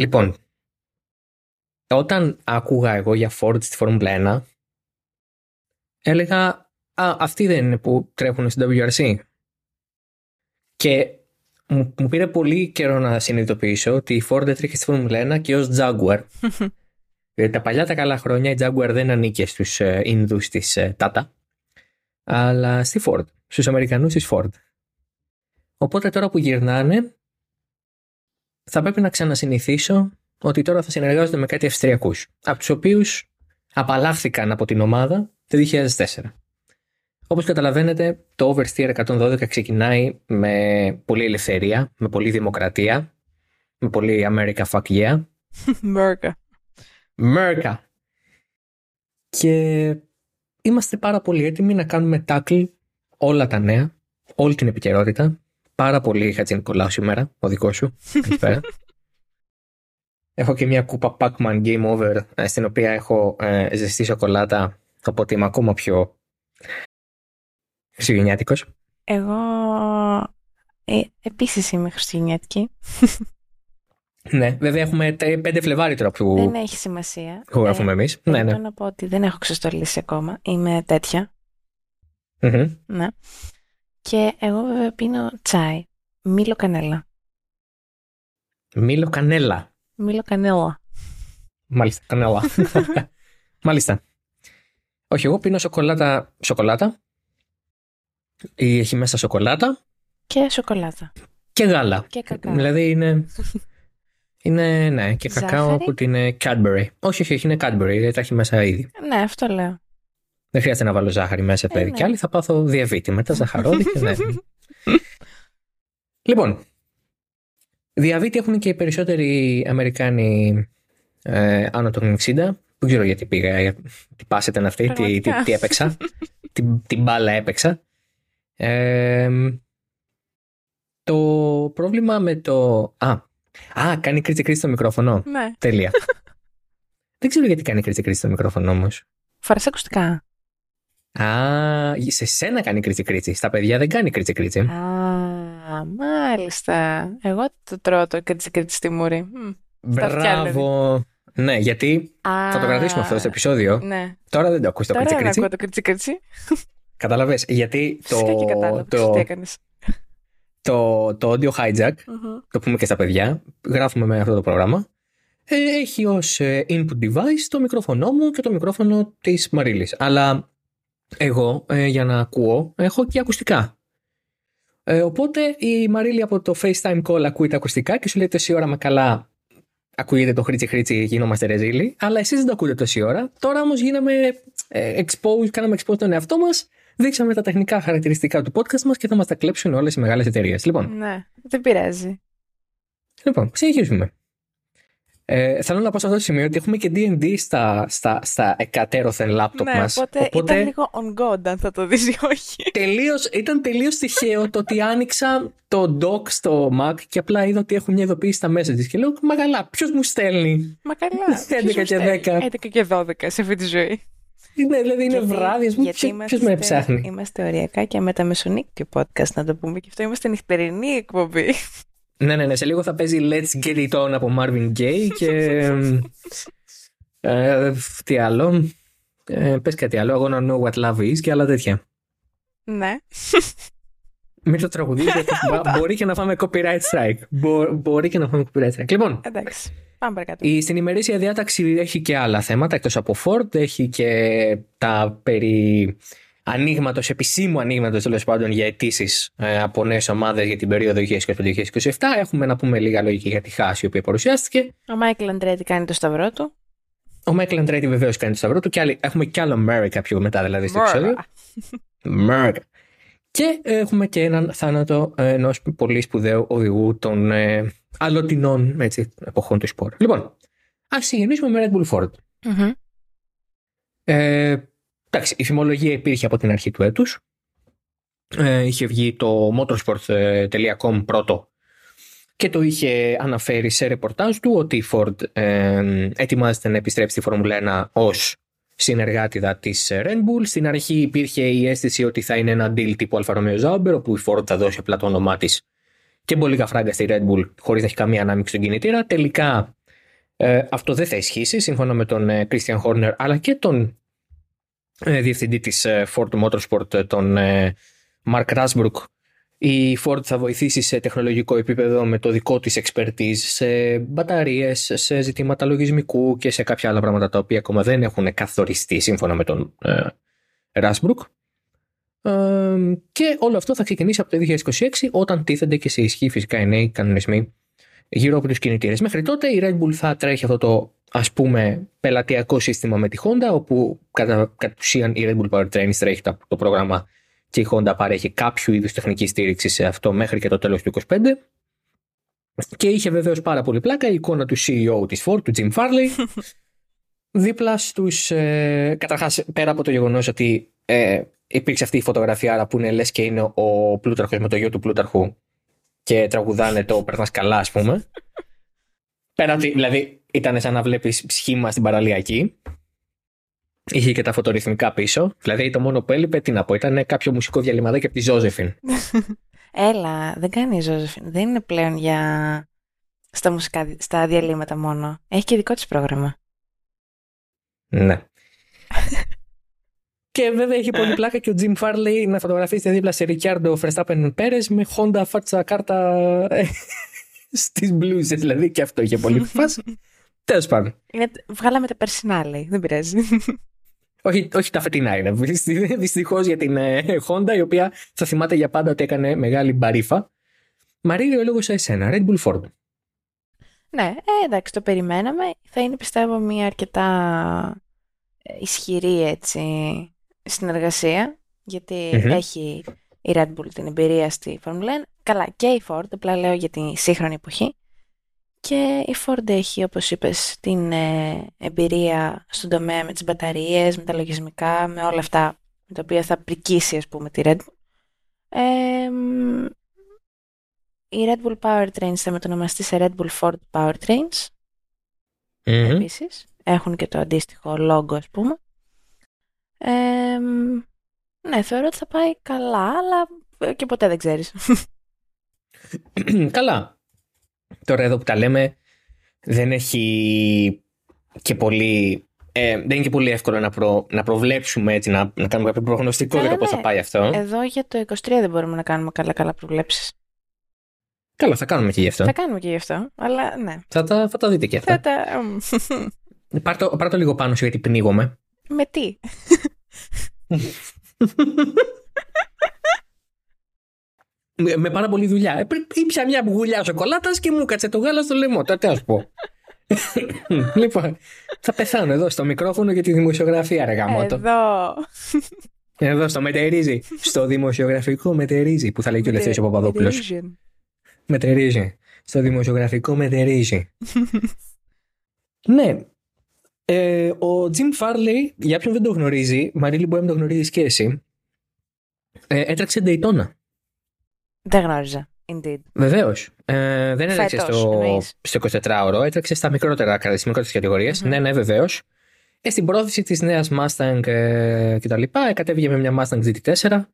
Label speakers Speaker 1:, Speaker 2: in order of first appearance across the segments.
Speaker 1: Λοιπόν, όταν άκουγα εγώ για Ford στη Φόρμουλα 1, έλεγα «Α, αυτοί δεν είναι που τρέχουν στην WRC». Και μου, μου πήρε πολύ καιρό να συνειδητοποιήσω ότι η Ford έτρεχε στη Φόρμουλα 1 και ως Jaguar. Γιατί τα παλιά τα καλά χρόνια η Jaguar δεν ανήκε στους ε, Ινδούς της ε, Tata, αλλά στη Ford, στους Αμερικανούς της Ford. Οπότε τώρα που γυρνάνε, θα πρέπει να ξανασυνηθίσω ότι τώρα θα συνεργάζονται με κάτι Αυστριακούς, από τους οποίους απαλλάχθηκαν από την ομάδα το 2004. Όπως καταλαβαίνετε, το Oversteer 112 ξεκινάει με πολλή ελευθερία, με πολλή δημοκρατία, με πολύ America fuck yeah.
Speaker 2: America.
Speaker 1: America. Και είμαστε πάρα πολύ έτοιμοι να κάνουμε tackle όλα τα νέα, όλη την επικαιρότητα. Πάρα πολύ Χατζη Νικολάου σήμερα, ο δικός σου. Καλησπέρα. έχω και μια κούπα Pac-Man Game Over, ε, στην οποία έχω ε, ζεστή σοκολάτα, οπότε είμαι ακόμα πιο χριστουγεννιάτικος.
Speaker 2: Εγώ ε, επίσης είμαι χριστουγεννιάτικη.
Speaker 1: Ναι, βέβαια έχουμε 5 Φλεβάρι τώρα που
Speaker 2: Δεν έχει σημασία.
Speaker 1: γράφουμε εμείς.
Speaker 2: Ε,
Speaker 1: Ναι, ναι.
Speaker 2: Θέλω να πω ότι δεν έχω ξεστολίσει ακόμα. Είμαι τέτοια.
Speaker 1: Μμμ.
Speaker 2: Ναι. Και εγώ βέβαια πίνω τσάι. Μήλο κανέλα.
Speaker 1: Μήλο κανέλα.
Speaker 2: Μήλο κανέλα.
Speaker 1: Μάλιστα, κανέλα. Μάλιστα. Όχι, εγώ πίνω σοκολάτα. Σοκολάτα. Ή έχει μέσα σοκολάτα
Speaker 2: Και σοκολάτα.
Speaker 1: και γάλα.
Speaker 2: Και κακάο.
Speaker 1: Δηλαδή είναι. Είναι, ναι, και κακάο
Speaker 2: Ζάχαρη;
Speaker 1: που την είναι Cadbury. Όχι, όχι, όχι, είναι Cadbury, δεν τα έχει μέσα ήδη.
Speaker 2: Ναι, αυτό λέω.
Speaker 1: Δεν χρειάζεται να βάλω ζάχαρη μέσα,
Speaker 2: Ε,
Speaker 1: παιδί.
Speaker 2: ναι.
Speaker 1: Και άλλοι θα πάθω διαβήτη. Μετά ζαχαρόδι και ναι. λοιπόν, διαβήτη έχουν και οι περισσότεροι Αμερικάνοι ε, άνω των 60. Δεν ξέρω γιατί πήγα, για- τι πάσα ήταν αυτή, τι, τι,
Speaker 2: Πραγματικά.
Speaker 1: τι έπαιξα. τι, τι μπάλα έπαιξα. Ε, το πρόβλημα με το... Α, α κάνει κρίτσι κρίτσι το μικρόφωνο.
Speaker 2: Ναι.
Speaker 1: Τέλεια. Δεν ξέρω γιατί κάνει κρίτσι κρίτσι το μικρόφωνο όμως.
Speaker 2: Φοράς ακουστικά.
Speaker 1: Α, σε σένα κάνει κρίτσι κρίτσι. Στα παιδιά δεν κάνει κρίτσι κρίτσι.
Speaker 2: Α, μάλιστα. Εγώ το τρώω το κρίτσι κρίτσι στη μούρη. Μμ. στα αυτιά,
Speaker 1: Μπράβο. Ναι, γιατί
Speaker 2: Α,
Speaker 1: θα το κρατήσουμε αυτό στο επεισόδιο.
Speaker 2: Ναι.
Speaker 1: Τώρα δεν το ακούς το
Speaker 2: Τώρα
Speaker 1: κρίτσι
Speaker 2: δεν
Speaker 1: κρίτσι.
Speaker 2: ακούω το κρίτσι κρίτσι.
Speaker 1: Κατάλαβες, γιατί
Speaker 2: Φυσικά και
Speaker 1: το,
Speaker 2: κατάλαβα. Ξέρεις
Speaker 1: το,
Speaker 2: τι έκανες.
Speaker 1: το, το audio hijack,
Speaker 2: Μμμ.
Speaker 1: το πούμε και στα παιδιά, γράφουμε με αυτό το πρόγραμμα, ε, έχει ως ε, input device το μικρόφωνο μου και το μικρόφωνο της Μαρίλης. Αλλά εγώ ε, για να ακούω έχω και ακουστικά. Ε, οπότε η Μαρίλη από το FaceTime call ακούει τα ακουστικά και σου λέει τόση ώρα με καλά ακούγεται το χρήτσι χρήτσι γινόμαστε ρεζίλοι, αλλά εσείς δεν το ακούτε τόση ώρα. Τώρα όμως γίναμε ε, expose, κάναμε expose τον εαυτό μας, δείξαμε τα τεχνικά χαρακτηριστικά του podcast μας και θα μας τα κλέψουν όλες οι μεγάλες εταιρείες. Λοιπόν,
Speaker 2: Ναι, δεν πειράζει.
Speaker 1: Λοιπόν, συνεχίζουμε. Ε, θέλω να πω σε αυτό το σημείο ότι έχουμε και D&D στα, στα, στα εκατέρωθεν λάπτοπ
Speaker 2: ναι,
Speaker 1: μας.
Speaker 2: οπότε, ήταν λίγο on god αν θα το δεις ή όχι.
Speaker 1: τελείως, ήταν τελείως τυχαίο το ότι άνοιξα το doc στο Mac και απλά είδα ότι έχουν μια ειδοποίηση στα messages και λέω «Μα καλά, ποιος μου στέλνει».
Speaker 2: Μα καλά.
Speaker 1: 11
Speaker 2: ποιος μου
Speaker 1: και
Speaker 2: στέλνει;
Speaker 1: 10.
Speaker 2: 11 και 12 σε αυτή τη ζωή.
Speaker 1: Είναι, δηλαδή είναι
Speaker 2: Γιατί-
Speaker 1: βράδυ, ας πούμε,
Speaker 2: γιατί
Speaker 1: ποιος, ποιος με ψάχνει;
Speaker 2: Είμαστε οριακά και μεταμεσονύκτιο podcast, να το πούμε. Και αυτό είμαστε νυχτερινή εκπομπή.
Speaker 1: Ναι, ναι, ναι, σε λίγο θα παίζει Let's Get It On από Marvin Gaye και... ε, τι άλλο. Ε, πες κάτι άλλο. I wanna know what love is και άλλα τέτοια.
Speaker 2: ναι.
Speaker 1: Μην το τραγουδίσει, γιατί μπο- μπορεί και να φάμε copyright strike. Μπο- μπορεί και να φάμε copyright strike. Λοιπόν,
Speaker 2: Εντάξει. Πάμε παρακάτω.
Speaker 1: η, στην ημερήσια διάταξη έχει και άλλα θέματα εκτός από Ford. Έχει και τα περί ανοίγματος, επισήμου ανοίγματος τέλος πάντων για αιτήσεις ε, από νέες ομάδες για την περίοδο 2025-2027. Έχουμε να πούμε λίγα λόγια και για τη χάση η οποία παρουσιάστηκε.
Speaker 2: Ο Μάικλ Αντρέτη κάνει το σταυρό του.
Speaker 1: Ο Μάικλ Αντρέτη βεβαίως κάνει το σταυρό του και άλλοι, έχουμε και άλλο America πιο μετά δηλαδή στο επεισόδιο. America. Και έχουμε και έναν θάνατο ενός πολύ σπουδαίου οδηγού των ε, αλλοτινών έτσι, εποχών του σπορ. Λοιπόν, ας ξεκινήσουμε με Red Bull Ford.
Speaker 2: Μμμ.
Speaker 1: Ε, εντάξει, η φημολογία υπήρχε από την αρχή του έτους. Ε, είχε βγει το motorsport.com πρώτο και το είχε αναφέρει σε ρεπορτάζ του ότι η Ford ε, ετοιμάζεται να επιστρέψει στη Φόρμουλα 1 ως συνεργάτηδα της Red Bull. Στην αρχή υπήρχε η αίσθηση ότι θα είναι ένα deal τύπου Alfa Romeo Sauber όπου η Ford θα δώσει απλά το όνομά της και μπολίκα φράγκα στη Red Bull χωρίς να έχει καμία ανάμειξη στον κινητήρα. Τελικά Ε, αυτό δεν θα ισχύσει σύμφωνα με τον ε, Christian Horner αλλά και τον ε, διευθυντή της ε, Ford Motorsport, ε, τον ε, Mark Rasbrook. Η Ford θα βοηθήσει σε τεχνολογικό επίπεδο με το δικό της expertise σε μπαταρίες, σε ζητήματα λογισμικού και σε κάποια άλλα πράγματα τα οποία ακόμα δεν έχουν καθοριστεί σύμφωνα με τον ε, Rasbrook. Ε, και όλο αυτό θα ξεκινήσει από το 2026 όταν τίθενται και σε ισχύ φυσικά οι νέοι κανονισμοί γύρω από τους κινητήρες. Μέχρι τότε η Red Bull θα τρέχει αυτό το ας πούμε πελατειακό σύστημα με τη Honda όπου κατά, κατ' ουσίαν η Red Bull Powertrains τρέχει το, το πρόγραμμα και η Honda παρέχει κάποιο είδους τεχνική στήριξη σε αυτό μέχρι και το τέλος του 2025 και είχε βεβαίως πάρα πολύ πλάκα η εικόνα του CEO της Ford, του Jim Farley. Δίπλα στους ε, καταρχάς πέρα από το γεγονός ότι ε, υπήρξε αυτή η φωτογραφία που είναι λες και είναι ο Πλούταρχος με το γιο του Πλούταρχου και τραγουδάνε το περνάς καλά ας πούμε. Πέρα ότι δηλαδή ήταν σαν να βλέπεις σχήμα στην παραλιακή Είχε και τα φωτορυθμικά πίσω. Δηλαδή το μόνο που έλειπε, τι να πω, ήταν κάποιο μουσικό διαλυματάκι από τη Ζώζεφιν.
Speaker 2: Έλα, δεν κάνει η Ζώζεφιν. Δεν είναι πλέον για στα, μουσικά, στα διαλύματα μόνο. Έχει και δικό της πρόγραμμα.
Speaker 1: Ναι. και βέβαια έχει πολύ πλάκα και ο Τζιμ Φάρλεϊ να φωτογραφίσει δίπλα σε Ρικιάρντο Φρεστάπεν Πέρε με Honda φάτσα κάρτα στις μπλούζες. Δηλαδή και αυτό είχε πολύ φάση. Τέλος πάντων.
Speaker 2: Είναι, βγάλαμε τα περσινά, λέει. Δεν πειράζει.
Speaker 1: Όχι, όχι τα φετινά είναι. Δυστυχώς για την ε, Honda, η οποία θα θυμάται για πάντα ότι έκανε μεγάλη μπαρίφα. Μαρίλη, ο λόγος σε εσένα, Red Bull Ford.
Speaker 2: Ναι, ε, εντάξει, το περιμέναμε. Θα είναι πιστεύω μια αρκετά ε, ισχυρή έτσι, συνεργασία, έχει η Red Bull την εμπειρία στη Formula 1. Καλά, και η Ford, απλά λέω για τη σύγχρονη εποχή. Και η Ford έχει, όπως είπες, την ε, εμπειρία στον τομέα με τις μπαταρίες, με τα λογισμικά, με όλα αυτά με τα οποία θα πρικήσει, ας πούμε, τη Red Bull. η Red Bull Powertrains θα μετονομαστεί σε Red Bull Ford Powertrains. Mm-hmm. Επίσης, έχουν και το αντίστοιχο logo, ας πούμε. ναι, θεωρώ ότι θα πάει καλά, αλλά και ποτέ δεν ξέρεις.
Speaker 1: καλά. Τώρα εδώ που τα λέμε δεν έχει και πολύ ε, δεν είναι και πολύ εύκολο να, προ, να προβλέψουμε έτσι, να, να κάνουμε κάποιο προγνωστικό για το πώς θα ναι. πάει αυτό.
Speaker 2: Εδώ για το 23 δεν μπορούμε να κάνουμε καλά καλά προβλέψεις.
Speaker 1: Καλά, θα κάνουμε και γι' αυτό.
Speaker 2: Θα κάνουμε και γι' αυτό, αλλά ναι.
Speaker 1: Θα τα, θα τα δείτε και αυτά.
Speaker 2: Θα τα...
Speaker 1: πάρ, το, πάρ' το λίγο πάνω σου γιατί πνίγομαι.
Speaker 2: Με τι;
Speaker 1: με πάρα πολλή δουλειά. Ε, ήπια μια γουλιά σοκολάτας και μου κάτσε το γάλα στο λαιμό. τι ας πω. λοιπόν, θα πεθάνω εδώ στο μικρόφωνο για τη δημοσιογραφία, ρε γαμότο.
Speaker 2: Εδώ.
Speaker 1: Εδώ στο μετερίζει. στο δημοσιογραφικό μετερίζει. Που θα λέει και ο Λευτέρης ο Παπαδόπουλος. Μετερίζει. Στο δημοσιογραφικό μετερίζει. ναι. Ε, ο Jim Farley, για ποιον δεν το γνωρίζει, Μαρίλη μπορεί να το γνωρίζεις και εσύ, ε, έτρεξε Daytona.
Speaker 2: Δεν γνώριζα. Indeed.
Speaker 1: Βεβαίως. Ε, δεν έτρεξε στο, στο 24ωρο, έτρεξε στα μικρότερα, στις μικρότερες κατηγορίες. Mm-hmm. Ναι, ναι, βεβαίως. Ε, στην πρόθεση της νέας Mustang ε, κτλ. κατέβηκε με μια Mustang GT4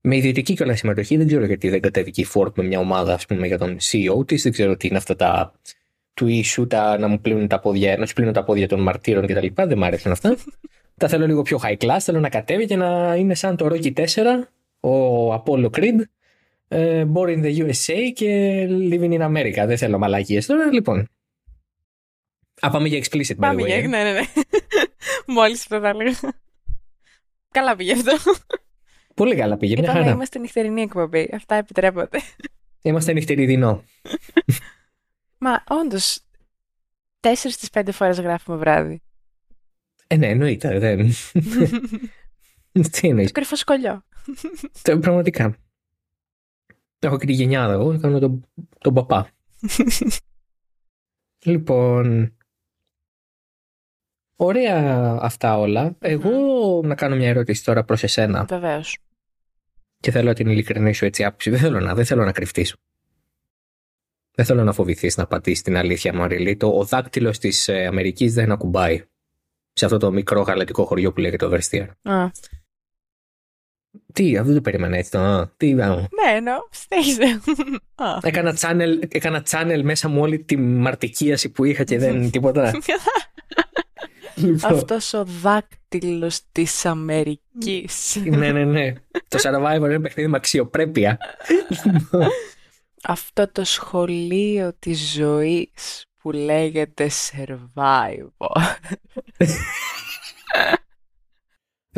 Speaker 1: με ιδιωτική κιόλας συμμετοχή. Δεν ξέρω γιατί δεν κατέβηκε η Ford με μια ομάδα ας πούμε, για τον CEO της. Δεν ξέρω τι είναι αυτά τα του issue, τα, να μου πλύνουν τα πόδια, να σου πλύνουν τα πόδια των μαρτύρων κτλ. Δεν μου άρεσαν αυτά. τα θέλω λίγο πιο high class. Θέλω να κατέβει και να είναι σαν το Rocky 4, ο Apollo Creed uh, born in the USA και living in America. Δεν θέλω μαλακίες τώρα. Λοιπόν, Α, πάμε για explicit, by
Speaker 2: Πάμε
Speaker 1: για,
Speaker 2: ε. ναι, ναι, ναι. Μόλις το θα έλεγα. Καλά πήγε αυτό.
Speaker 1: Πολύ καλά πήγε, μια
Speaker 2: χαρά. είμαστε νυχτερινή εκπομπή. Αυτά επιτρέπονται.
Speaker 1: Είμαστε νυχτεριδινό.
Speaker 2: Μα όντως, τέσσερις στις πέντε φορές γράφουμε βράδυ.
Speaker 1: Ε, ναι, εννοείται. Δεν... Τι εννοείς;
Speaker 2: Κρυφό σκολιό.
Speaker 1: Πραγματικά. Έχω και τη γενιάδα εγώ, κάνω τον, τον παπά. λοιπόν, ωραία αυτά όλα. Εγώ να κάνω μια ερώτηση τώρα προς εσένα.
Speaker 2: Βεβαίως.
Speaker 1: Και θέλω την ειλικρινή σου έτσι άποψη. Δεν θέλω να, δεν θέλω να κρυφτείς. Δεν θέλω να φοβηθείς να πατήσεις την αλήθεια, Μαριλή. Το, ο δάκτυλος της ε, Αμερικής δεν ακουμπάει σε αυτό το μικρό γαλατικό χωριό που λέγεται το Βερστιέρ. Τι, αυτό δεν το περίμενα έτσι. Το, τι,
Speaker 2: ναι, εννοώ, συνέχιζε.
Speaker 1: έκανα, channel, έκανα channel μέσα μου όλη τη μαρτικίαση που είχα και δεν τίποτα.
Speaker 2: Λοιπόν. Αυτός ο δάκτυλος της Αμερικής.
Speaker 1: ναι, ναι, ναι. Το Survivor είναι παιχνίδι με αξιοπρέπεια.
Speaker 2: Αυτό το σχολείο της ζωής που λέγεται Survivor.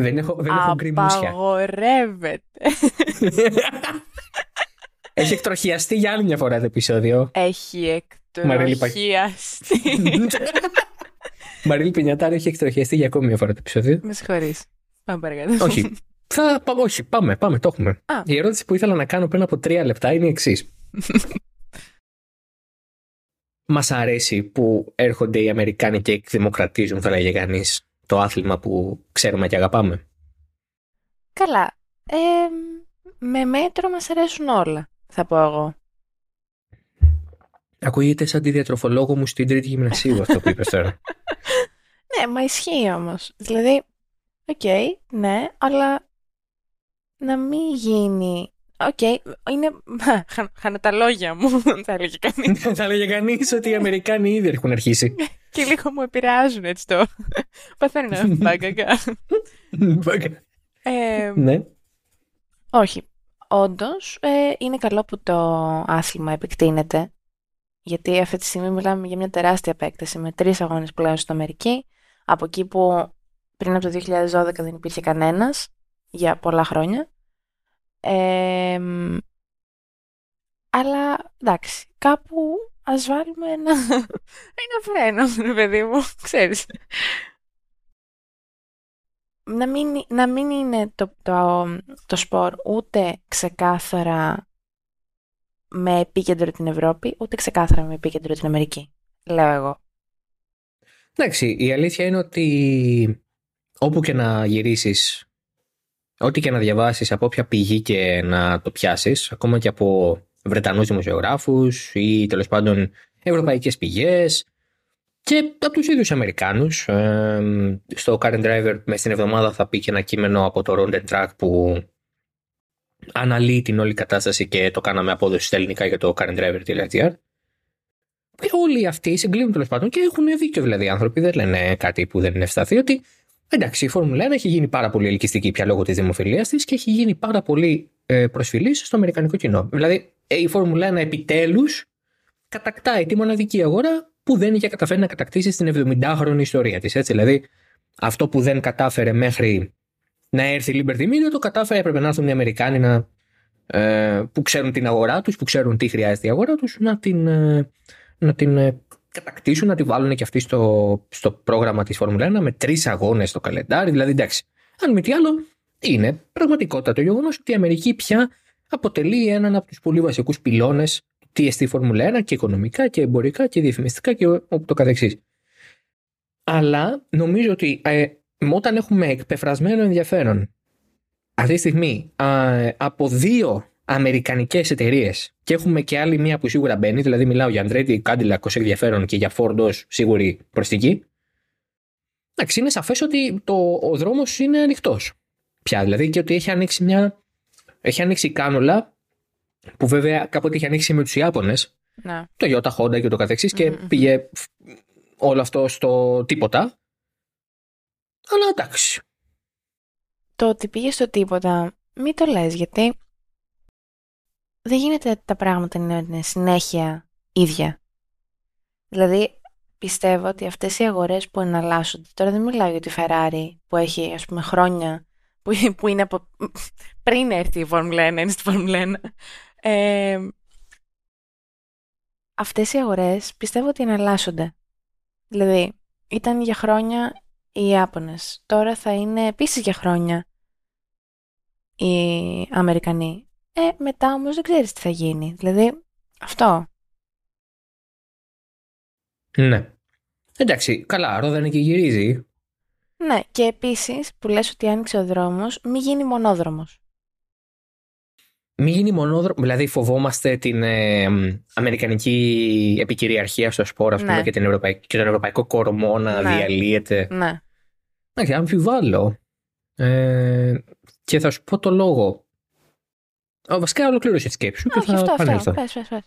Speaker 1: δεν έχω, δεν έχω γκριμούσια.
Speaker 2: Απαγορεύεται.
Speaker 1: Έχει εκτροχιαστεί για άλλη μια φορά το επεισόδιο.
Speaker 2: Έχει εκτροχιαστεί.
Speaker 1: Μαρίλη Πινιατάρη έχει εκτροχιαστεί για ακόμη μια φορά το επεισόδιο.
Speaker 2: Με συγχωρείς. Πάμε παρακάτω.
Speaker 1: Όχι. Θα, όχι, πάμε, πάμε, το έχουμε.
Speaker 2: Α.
Speaker 1: Η ερώτηση που ήθελα να κάνω πριν από τρία λεπτά είναι η εξής. Μας αρέσει που έρχονται οι Αμερικάνοι και εκδημοκρατίζουν, θα λέγε κανείς, το άθλημα που ξέρουμε και αγαπάμε.
Speaker 2: Καλά. Ε, με μέτρο μας αρέσουν όλα, θα πω εγώ.
Speaker 1: Ακούγεται σαν τη διατροφολόγο μου στην τρίτη γυμνασίου αυτό που είπες τώρα.
Speaker 2: ναι, μα ισχύει όμως. Δηλαδή, οκ, ναι, αλλά να μην γίνει... Ok, okay, είναι... Χάνω τα λόγια μου, θα έλεγε κανείς.
Speaker 1: θα έλεγε κανείς ότι οι Αμερικάνοι ήδη έχουν αρχίσει.
Speaker 2: Και λίγο μου επηρεάζουν έτσι το... Παθαίνω ένα μπαγκαγκά.
Speaker 1: ε, ναι.
Speaker 2: Όχι. Όντως, ε, είναι καλό που το άθλημα επεκτείνεται γιατί αυτή τη στιγμή μιλάμε για μια τεράστια επέκταση με τρεις αγώνες πλέον στην Αμερική, από εκεί που πριν από το 2012 δεν υπήρχε κανένας για πολλά χρόνια. αλλά εντάξει, κάπου ας βάλουμε ένα, ένα φρένο, παιδί μου, ξέρεις. Να μην, να μην είναι το, το, το σπορ ούτε ξεκάθαρα με επίκεντρο την Ευρώπη, ούτε ξεκάθαρα με επίκεντρο την Αμερική. Λέω εγώ.
Speaker 1: Εντάξει, η αλήθεια είναι ότι όπου και να γυρίσεις, ό,τι και να διαβάσεις από όποια πηγή και να το πιάσεις, ακόμα και από Βρετανούς δημοσιογράφους ή τέλος πάντων ευρωπαϊκές πηγές και από τους ίδιους Αμερικάνους. στο Current Driver μέσα στην εβδομάδα θα πει και ένα κείμενο από το Round Track που αναλύει την όλη κατάσταση και το κάναμε απόδοση στα ελληνικά για το currentdriver.gr. Και όλοι αυτοί συγκλίνουν τέλος πάντων και έχουν δίκιο δηλαδή οι άνθρωποι, δεν λένε κάτι που δεν είναι ευσταθή, ότι εντάξει, η Φόρμουλα 1 έχει γίνει πάρα πολύ ελκυστική πια λόγω της δημοφιλίας της και έχει γίνει πάρα πολύ ε, προσφυλής στο αμερικανικό κοινό. Δηλαδή, ε, η Φόρμουλα 1 επιτέλους κατακτάει τη μοναδική αγορά που δεν είχε καταφέρει να κατακτήσει στην 70χρονη ιστορία της. Δηλαδή, αυτό που δεν κατάφερε μέχρι να έρθει η Liberty Media, το κατάφερε, έπρεπε να έρθουν οι Αμερικάνοι να, ε, που ξέρουν την αγορά τους, που ξέρουν τι χρειάζεται η αγορά τους, να την, ε, να την ε, κατακτήσουν, να τη βάλουν και αυτοί στο, στο πρόγραμμα της Φόρμουλα 1 με τρεις αγώνες στο καλεντάρι. Δηλαδή, εντάξει, αν μη τι άλλο, είναι πραγματικότητα το γεγονός ότι η Αμερική πια αποτελεί έναν από τους πολύ βασικούς πυλώνες τι εστί Φόρμουλα 1 και οικονομικά και εμπορικά και διαφημιστικά και όπου το καθεξής. Αλλά νομίζω ότι ε, όταν έχουμε εκπεφρασμένο ενδιαφέρον αυτή τη στιγμή από δύο αμερικανικές εταιρείες και έχουμε και άλλη μία που σίγουρα μπαίνει, δηλαδή μιλάω για Andretti, Cadillac ως ενδιαφέρον και για Ford ως σίγουρη προστική, εντάξει, είναι σαφές ότι το, ο δρόμος είναι ανοιχτός. Πια, δηλαδή και ότι έχει ανοίξει μια. Έχει ανοίξει κάνουλα που βέβαια κάποτε είχε ανοίξει με τους Ιάπωνες.
Speaker 2: Ναι.
Speaker 1: Το Ιώτα, Honda και το καθεξής και πήγε όλο αυτό στο τίποτα. Αλλά εντάξει.
Speaker 2: Το ότι πήγε στο τίποτα, μην το λες, γιατί δεν γίνεται τα πράγματα να είναι συνέχεια ίδια. Δηλαδή, πιστεύω ότι αυτές οι αγορές που εναλλάσσονται, τώρα δεν μιλάω για τη Ferrari που έχει ας πούμε χρόνια, που, που είναι από πριν έρθει η Φόρμουλα 1, είναι στη Φόρμουλα 1. Ε, αυτές οι αγορές πιστεύω ότι εναλλάσσονται. Δηλαδή, ήταν για χρόνια οι Ιάπωνες. Τώρα θα είναι επίσης για χρόνια οι Αμερικανοί. Ε, μετά όμως δεν ξέρεις τι θα γίνει. Δηλαδή, αυτό.
Speaker 1: Ναι. Εντάξει, καλά, ρόδανε και γυρίζει.
Speaker 2: Ναι, και επίσης που λες ότι άνοιξε ο δρόμος, μη γίνει μονόδρομος.
Speaker 1: Μη γίνει μονόδρομο, δηλαδή φοβόμαστε την ε, αμερικανική επικυριαρχία στο σπόρο, ας πούμε,
Speaker 2: Ναι.
Speaker 1: και, την ευρωπαϊκή, και τον ευρωπαϊκό κορμό να
Speaker 2: Ναι.
Speaker 1: διαλύεται.
Speaker 2: Ναι.
Speaker 1: Εντάξει, αμφιβάλλω. Ε, και θα σου πω το λόγο. Ο, βασικά ολοκλήρωσε τη σκέψη σου και
Speaker 2: Όχι,
Speaker 1: θα
Speaker 2: αυτό,
Speaker 1: επανέλθω.
Speaker 2: αυτό. Πες, πες, πες.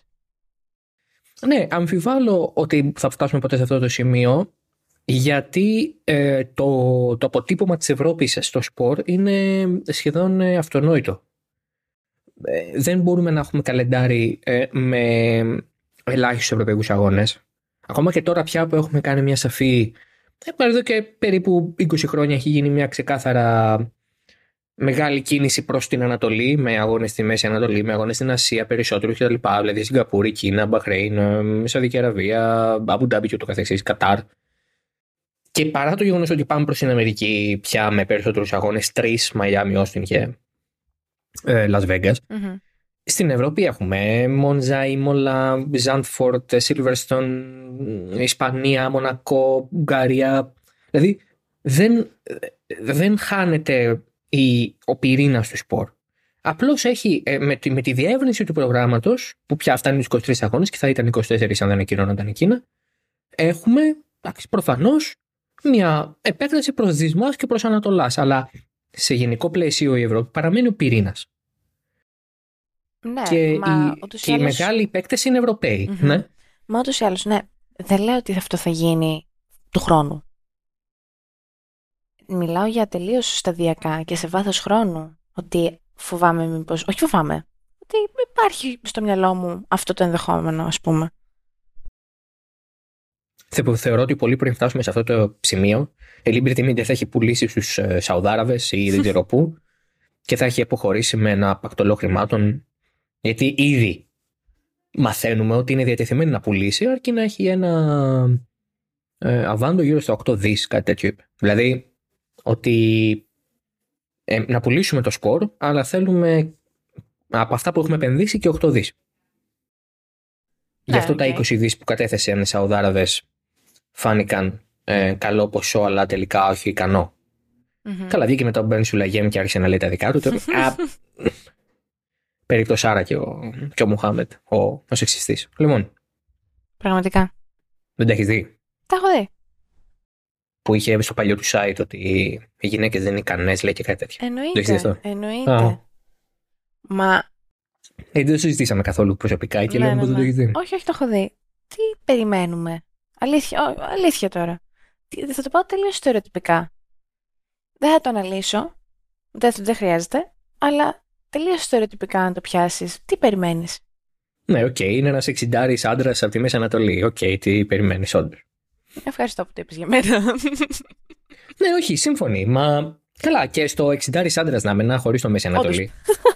Speaker 1: Ναι, αμφιβάλλω ότι θα φτάσουμε ποτέ σε αυτό το σημείο γιατί ε, το, το αποτύπωμα της Ευρώπης στο σπορ είναι σχεδόν ε, αυτονόητο. Ε, δεν μπορούμε να έχουμε καλεντάρι ε, με ελάχιστους ευρωπαϊκούς αγώνες. Ακόμα και τώρα πια που έχουμε κάνει μια σαφή... Ε, εδώ και περίπου 20 χρόνια έχει γίνει μια ξεκάθαρα μεγάλη κίνηση προς την Ανατολή με αγώνες στη Μέση Ανατολή, με αγώνες στην Ασία περισσότερους κτλ. Δηλαδή Σιγκαπούρη, Κίνα, Μπαχρέιν, ε, Σαουδική Αραβία, Αμπου Ντάμπι και ούτω καθεξής, Κατάρ. Και παρά το γεγονός ότι πάμε προς την Αμερική πια με περισσότερους αγώνες, τρεις, Μαϊάμι, Όστιν και ε, Las Vegas,
Speaker 2: Μμμ.
Speaker 1: στην Ευρώπη έχουμε Μόντζα, Ήμολα, Ζάντφορτ, Σίλβερστον, Ισπανία, Μονακό, Ουγγαρία. Δηλαδή δεν, δεν χάνεται η, ο πυρήνας του σπορ. Απλώς έχει ε, με, τη, με τη διεύρυνση του προγράμματος, που πια φτάνει στους 23 αγώνες και θα ήταν 24 αν δεν ακυρώνονταν εκείνα, έχουμε προφανώς μια επέκταση προς Δυσμά και προς Ανατολάς. Αλλά σε γενικό πλαίσιο η Ευρώπη παραμένει ο πυρήνας.
Speaker 2: Ναι,
Speaker 1: και
Speaker 2: μα
Speaker 1: η,
Speaker 2: ούτως ή
Speaker 1: και οι
Speaker 2: άλλως-
Speaker 1: μεγάλοι παίκτες είναι Ευρωπαίοι.
Speaker 2: Μμμ.
Speaker 1: Ναι.
Speaker 2: Μα ούτως ή άλλως, ναι. Δεν λέω ότι αυτό θα γίνει του χρόνου. Μιλάω για τελείως σταδιακά και σε βάθος χρόνου. Ότι φοβάμαι μήπως... Όχι φοβάμαι. Ότι υπάρχει στο μυαλό μου αυτό το ενδεχόμενο, ας πούμε.
Speaker 1: Θε- Θεωρώ ότι πολύ πριν φτάσουμε σε αυτό το σημείο, η Liberty Media θα έχει πουλήσει στους ε, Σαουδάραβες ή δεν ξέρω πού και θα έχει αποχωρήσει με ένα πακτολό χρημάτων. Γιατί ήδη μαθαίνουμε ότι είναι διατεθειμένη να πουλήσει, αρκεί να έχει ένα ε, αβάντζο γύρω στα 8 δις, κάτι τέτοιο είπε. Δηλαδή ότι ε, να πουλήσουμε το σπορ, αλλά θέλουμε από αυτά που έχουμε επενδύσει και 8 δις. Γι'
Speaker 2: Ναι,
Speaker 1: αυτό τα
Speaker 2: οκ.
Speaker 1: 20 δις που κατέθεσαν οι Σαουδάραβες φάνηκαν ε, καλό ποσό, αλλά τελικά όχι ικανό.
Speaker 2: Μμμ.
Speaker 1: Καλά, βγήκε μετά ο Μπεν Σουλαγέμ και άρχισε να λέει τα δικά του. Τώρα, α, Περίπτωση Άρα και ο, και ο Μουχάμετ, ο, ο σεξιστής. Λοιπόν,
Speaker 2: Πραγματικά.
Speaker 1: δεν τα έχεις δει;
Speaker 2: Τα έχω δει.
Speaker 1: Που είχε στο παλιό του site ότι οι γυναίκες δεν είναι ικανές, λέει και κάτι τέτοιο. Το έχεις δει
Speaker 2: Εννοείται.
Speaker 1: αυτό;
Speaker 2: Εννοείται.
Speaker 1: Α.
Speaker 2: Μα
Speaker 1: Ε, δεν το συζητήσαμε καθόλου προσωπικά και
Speaker 2: Ναι,
Speaker 1: λέμε
Speaker 2: ναι,
Speaker 1: πως δεν το
Speaker 2: ναι.
Speaker 1: έχεις δει.
Speaker 2: Όχι, όχι, το έχω δει. Τι περιμένουμε; Αλήθεια, ό, αλήθεια τώρα. Τι- Θα το πάω τελείως στερεοτυπικά. Δεν θα το αναλύσω. Δεν, δεν χρειάζεται. Αλλά τελείως στερεοτυπικά να το πιάσεις. Τι περιμένεις;
Speaker 1: Ναι, οκ, είναι ένας εξιντάρης άντρας από τη Μέση Ανατολή. Οκ, τι περιμένεις, όντως.
Speaker 2: Ευχαριστώ που το είπες για μένα.
Speaker 1: Ναι, όχι, σύμφωνοι. Μα καλά, και στο εξιντάρης άντρας να μένει χωρίς το Μέση Ανατολή.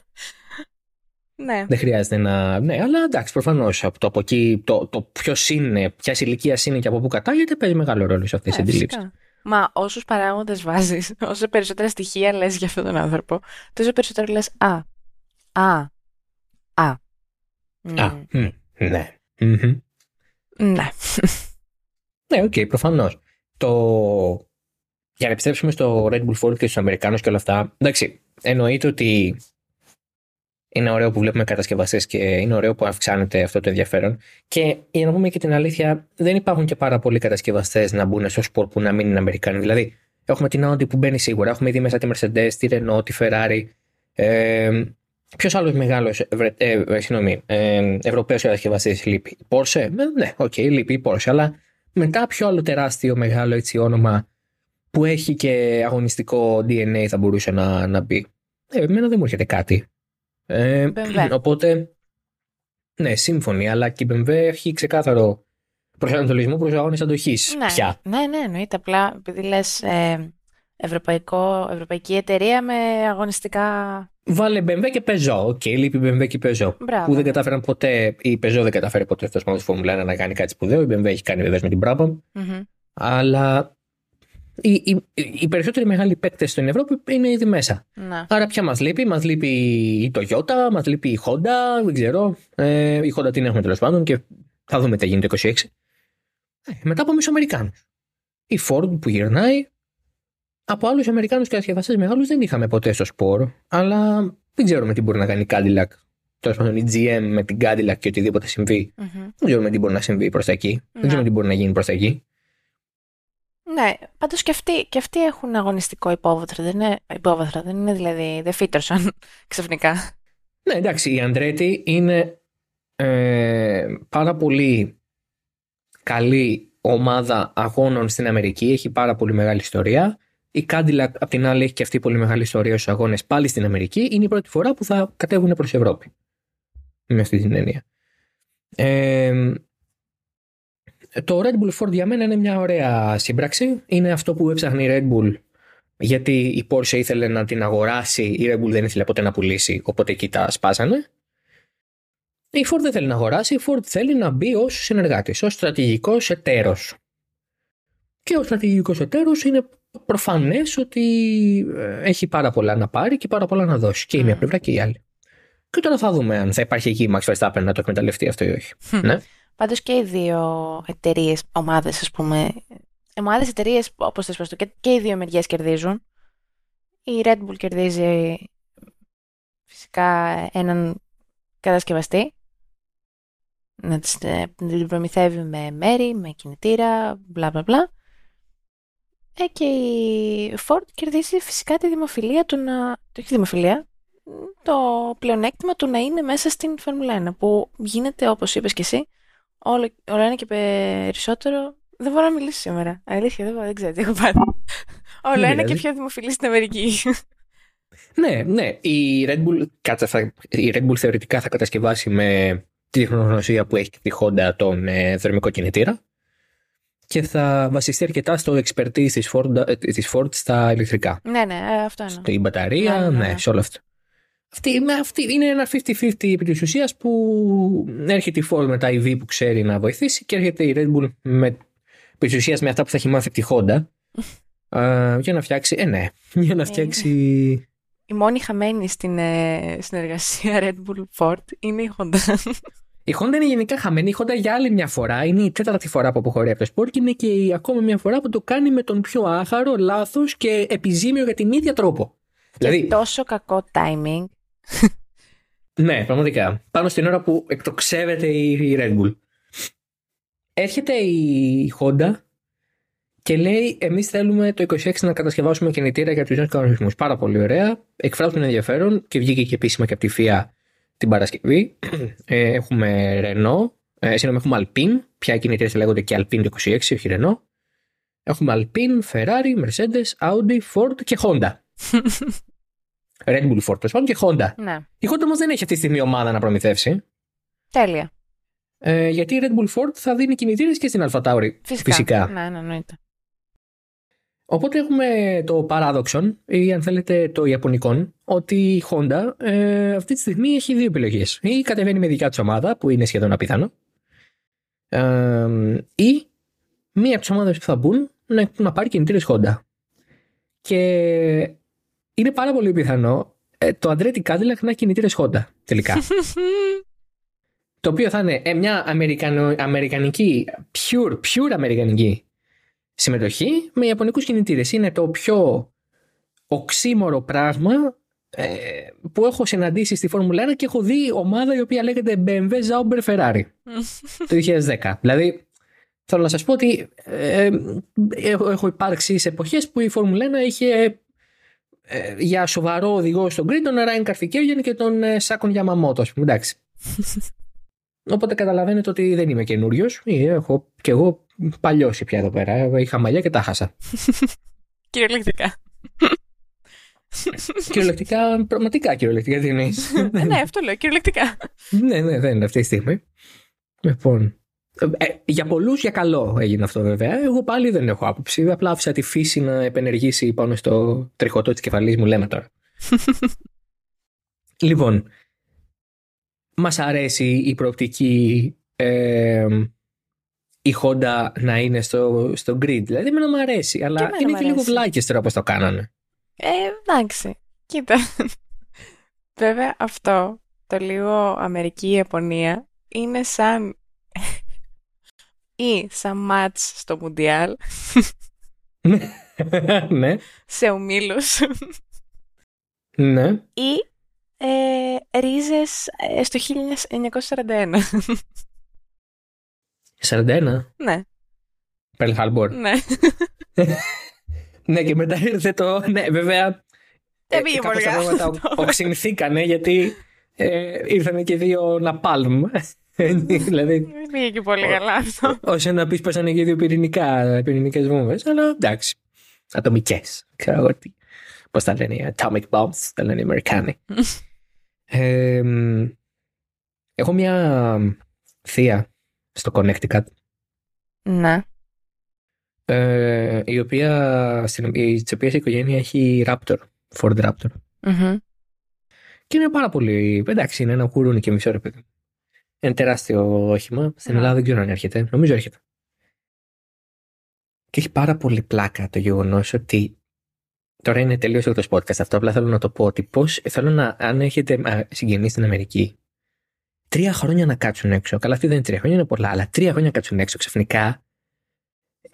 Speaker 2: ναι.
Speaker 1: Δεν χρειάζεται να. Ναι, αλλά εντάξει, προφανώς από το από εκεί, το, το ποιος είναι, ποιας ηλικίας είναι και από πού κατάγεται, παίζει μεγάλο ρόλο σε αυτές τις
Speaker 2: Ναι,
Speaker 1: αντιλήψεις.
Speaker 2: φυσικά. Μα όσους παράγοντες βάζεις, όσο περισσότερα στοιχεία λες για αυτόν τον άνθρωπο, τόσο περισσότερο λες «Α, α, α».
Speaker 1: Α,
Speaker 2: Μμ,
Speaker 1: μ, ναι. Μμμ.
Speaker 2: Ναι.
Speaker 1: Ναι, οκ, προφανώς. Το... Για να επιστρέψουμε στο Red Bull Ford και στους Αμερικάνους και όλα αυτά. Εντάξει, εννοείται ότι είναι ωραίο που βλέπουμε κατασκευαστές και είναι ωραίο που αυξάνεται αυτό το ενδιαφέρον. Και για να πούμε και την αλήθεια, δεν υπάρχουν και πάρα πολλοί κατασκευαστές να μπουν στο σπορ που να μην είναι Αμερικάνοι. Δηλαδή, έχουμε την Audi που μπαίνει σίγουρα, έχουμε ήδη μέσα τη Mercedes, τη Renault, τη Ferrari. Ε, Ποιος άλλος μεγάλος ε, ε, συγγνώμη, ε, Ευρωπαίος κατασκευαστής λείπει. Η Porsche, Ε, ναι, οκ, λείπει η Porsche, αλλά μετά ποιο άλλο τεράστιο μεγάλο έτσι όνομα που έχει και αγωνιστικό DNA θα μπορούσε να, να μπει. Ε, εμένα δεν μου έρχεται κάτι. Ε,
Speaker 2: BMW.
Speaker 1: οπότε, ναι, σύμφωνοι, αλλά και η BMW έχει ξεκάθαρο προσανατολισμό προς αγώνες αντοχής
Speaker 2: Ναι,
Speaker 1: πια.
Speaker 2: ναι, ναι, εννοείται. Απλά επειδή λες ε, ευρωπαϊκό, ευρωπαϊκή εταιρεία με αγωνιστικά.
Speaker 1: Βάλε BMW και Peugeot. Ok, λείπει BMW και Peugeot.
Speaker 2: Μπράβο.
Speaker 1: Που δεν κατάφεραν ποτέ, η Peugeot δεν κατάφερε ποτέ αυτό πάνω στη Φόρμουλα 1 να κάνει κάτι σπουδαίο. Η BMW έχει κάνει βεβαίως με την Brabham.
Speaker 2: Μμμ.
Speaker 1: Αλλά οι, οι, οι περισσότεροι μεγάλοι παίκτες στην Ευρώπη είναι ήδη μέσα.
Speaker 2: Ναι.
Speaker 1: Άρα πια μας λείπει, μας λείπει η Toyota, μας λείπει η Honda, δεν ξέρω. Ε, η Honda την έχουμε τέλος πάντων και θα δούμε τι γίνεται το 26. Ε, μετά πάμε στου Αμερικάνους. Η Ford που γυρνάει. Από άλλους Αμερικάνους κατασκευαστέ μεγάλους δεν είχαμε ποτέ στο σπορ, αλλά δεν ξέρουμε τι μπορεί να κάνει η Cadillac. Τέλος πάντων, η GM με την Cadillac και οτιδήποτε συμβεί.
Speaker 2: Μμμ.
Speaker 1: Δεν ξέρουμε τι μπορεί να συμβεί προς τα εκεί.
Speaker 2: Ναι.
Speaker 1: Δεν ξέρουμε τι μπορεί να γίνει προς τα εκεί.
Speaker 2: Ναι, πάντως και αυτοί, και αυτοί έχουν αγωνιστικό υπόβαθρο, δεν είναι, υπόβαθρο, δεν είναι δηλαδή, δεν φύτρωσαν ξαφνικά.
Speaker 1: Ναι, εντάξει, η Αντρέτη είναι ε, πάρα πολύ καλή ομάδα αγώνων στην Αμερική, έχει πάρα πολύ μεγάλη ιστορία. Η Cadillac, απ' την άλλη, έχει και αυτή πολύ μεγάλη ιστορία στους αγώνες πάλι στην Αμερική. Είναι η πρώτη φορά που θα κατέβουν προς Ευρώπη. Με αυτή την έννοια. Ε, το Red Bull Ford για μένα είναι μια ωραία σύμπραξη. Είναι αυτό που έψαχνε η Red Bull γιατί η Porsche ήθελε να την αγοράσει, η Red Bull δεν ήθελε ποτέ να πουλήσει, οπότε εκεί τα σπάσανε. Η Ford δεν θέλει να αγοράσει, η Ford θέλει να μπει ως συνεργάτης, ως στρατηγικός εταίρος. Και ο στρατηγικός εταίρος είναι προφανές ότι ε, έχει πάρα πολλά να πάρει και πάρα πολλά να δώσει. Και η μία πλευρά και η άλλη. Και τώρα θα δούμε αν θα υπάρχει εκεί η Max Verstappen να το εκμεταλλευτεί αυτό ή όχι. ναι.
Speaker 2: Πάντως και οι δύο εταιρείες, ομάδες, ας πούμε. Ομάδες, εταιρείες, όπως θες πω και, και οι δύο μεριές κερδίζουν. Η Red Bull κερδίζει φυσικά έναν κατασκευαστή. Να την προμηθεύει με μέρη, με κινητήρα, μπλα μπλα μπλα. Ε, και η Ford κερδίζει φυσικά τη δημοφιλία του να... Το έχει δημοφιλία, το πλεονέκτημα του να είναι μέσα στην Φόρμουλα 1 που γίνεται όπως είπες και εσύ όλο, όλο ένα και περισσότερο δεν μπορώ να μιλήσω σήμερα. Αλήθεια, δεν, δεν ξέρω τι έχω πάρει. όλο ένα και πιο δημοφιλή στην Αμερική.
Speaker 1: ναι, ναι. Η Red Bull, κάτσα, η Red Bull θεωρητικά θα κατασκευάσει με τη τεχνογνωσία που έχει τη Honda τον ε, θερμικό κινητήρα και θα βασιστεί αρκετά στο expertise της Ford, ε, της Ford στα ηλεκτρικά.
Speaker 2: Ναι, ναι, ε, αυτό είναι.
Speaker 1: Στην μπαταρία, ναι, ναι, ναι, ναι, σε όλο αυτό. Αυτή, αυτή είναι ένα 50-50 επί της ουσίας που έρχεται η Ford με τα EV που ξέρει να βοηθήσει και έρχεται η Red Bull με, επί της ουσίας με αυτά που θα έχει μάθει από τη Honda uh, για να φτιάξει, ε ναι, για να φτιάξει...
Speaker 2: Η μόνη χαμένη στην ε, συνεργασία Red Bull Ford είναι η Honda.
Speaker 1: Η Honda είναι γενικά χαμένη. Η Honda για άλλη μια φορά είναι η τέταρτη φορά που αποχωρεί από το σπορ και είναι και η ακόμα μια φορά που το κάνει με τον πιο άχαρο, λάθος και επιζήμιο για την ίδια τρόπο.
Speaker 2: Και δηλαδή... τόσο κακό timing.
Speaker 1: ναι, πραγματικά. Πάνω στην ώρα που εκτοξεύεται η Red Bull. Έρχεται η Honda και λέει: Εμείς θέλουμε το 26 να κατασκευάσουμε κινητήρα για τους νέους κανονισμούς. Πάρα πολύ ωραία. Εκφράζουν ενδιαφέρον και βγήκε και επίσημα και από τη FIA την Παρασκευή. Ε, έχουμε Renault, ε, συγγνώμη, έχουμε Alpine. Πια κινητήρες λέγονται και Alpine 26, όχι Renault. Έχουμε Alpine, Ferrari, Mercedes, Audi, Ford και Honda. Red Bull Ford, τέλο και Honda.
Speaker 2: Ναι.
Speaker 1: Η Honda όμως δεν έχει αυτή τη στιγμή ομάδα να προμηθεύσει.
Speaker 2: Τέλεια.
Speaker 1: Ε, γιατί η Red Bull Ford θα δίνει κινητήρες και στην Alpha Tauri.
Speaker 2: Φυσικά. Φυσικά. Ναι, ναι, εννοείται.
Speaker 1: Οπότε έχουμε το παράδοξο ή αν θέλετε το ιαπωνικό ότι η Honda ε, αυτή τη στιγμή έχει δύο επιλογές. Ή κατεβαίνει με δικιά της ομάδα που είναι σχεδόν απίθανο ε, ή μία από τις ομάδες που θα μπουν να, να πάρει κινητήρες Honda. Και είναι πάρα πολύ πιθανό ε, το Andretti Cadillac να έχει κινητήρες Honda τελικά. το οποίο θα είναι ε, μια αμερικανο, αμερικανική, pure, pure αμερικανική συμμετοχή με ιαπωνικούς κινητήρες. Είναι το πιο οξύμορο πράγμα ε, που έχω συναντήσει στη Φόρμουλα 1 και έχω δει ομάδα η οποία λέγεται BMW Zauber Ferrari το 2010. Δηλαδή θέλω να σας πω ότι ε, έχω, έχω υπάρξει σε εποχές που η Φόρμουλα 1 είχε ε, για σοβαρό οδηγό στον Grid τον Ράιν Καρφικέογεν και τον ε, Σάκον Γιαμαμότο. Εντάξει. Οπότε καταλαβαίνετε ότι δεν είμαι καινούριος. Έχω και εγώ παλιώσει πια εδώ πέρα. Είχα μαλλιά και τα χάσα.
Speaker 2: Κυριολεκτικά.
Speaker 1: κυριολεκτικά, πραγματικά κυριολεκτικά τι εννοείς;
Speaker 2: ναι, αυτό λέω, κυριολεκτικά.
Speaker 1: ναι, ναι, δεν είναι αυτή τη στιγμή. Λοιπόν. Ε, για πολλούς για καλό έγινε αυτό βέβαια. Εγώ πάλι δεν έχω άποψη. Απλά άφησα τη φύση να επενεργήσει πάνω στο τριχωτό της κεφαλής μου, λέμε τώρα. λοιπόν, μας αρέσει η προοπτική ε, η Honda να είναι στο, στο grid. Δηλαδή, εμένα μου αρέσει, αλλά και είναι και λίγο βλάκες τώρα πώς το κάνανε.
Speaker 2: Ε, εντάξει. Κοίτα. Βέβαια, αυτό το λίγο Αμερική-Ιαπωνία είναι σαν ή σαν μάτς στο Μουντιάλ.
Speaker 1: ναι.
Speaker 2: Σε ομίλους.
Speaker 1: ναι.
Speaker 2: Ή ε, ρίζες ε, στο 1941.
Speaker 1: 41.
Speaker 2: Ναι.
Speaker 1: Pearl Harbor.
Speaker 2: Ναι.
Speaker 1: ναι, και μετά ήρθε το. Ναι, βέβαια.
Speaker 2: Δεν πήγε πολύ
Speaker 1: καλά. Τα πράγματα οξυνθήκανε γιατί ε, ήρθαν και δύο Ναπάλμ. δηλαδή,
Speaker 2: Δεν πήγε και πολύ καλά αυτό.
Speaker 1: Όσο να πεις πέσανε και δύο πυρηνικά, πυρηνικές βόμβες, αλλά εντάξει. Ατομικές. Ξέρω εγώ τι. Πώς τα λένε οι Atomic Bombs, τα λένε οι Αμερικάνοι. ε, έχω μια θεία στο Connecticut.
Speaker 2: Ναι.
Speaker 1: Ε, η οποία, στην η οικογένεια έχει Raptor, Ford Raptor.
Speaker 2: Mm-hmm.
Speaker 1: Και είναι πάρα πολύ. Εντάξει, είναι ένα κουρούνι και μισό ρε παιδί. Είναι τεράστιο όχημα. Στην
Speaker 2: Ναι.
Speaker 1: Ελλάδα δεν ξέρω αν έρχεται. Νομίζω έρχεται. Και έχει πάρα πολύ πλάκα το γεγονός ότι. Τώρα είναι τελείως το podcast αυτό. Απλά θέλω να το πω ότι πώς. Θέλω να. Αν έχετε συγγενείς στην Αμερική, τρία χρόνια να κάτσουν έξω. Καλά, αυτή δεν είναι τρία χρόνια, είναι πολλά. Αλλά τρία χρόνια να κάτσουν έξω ξαφνικά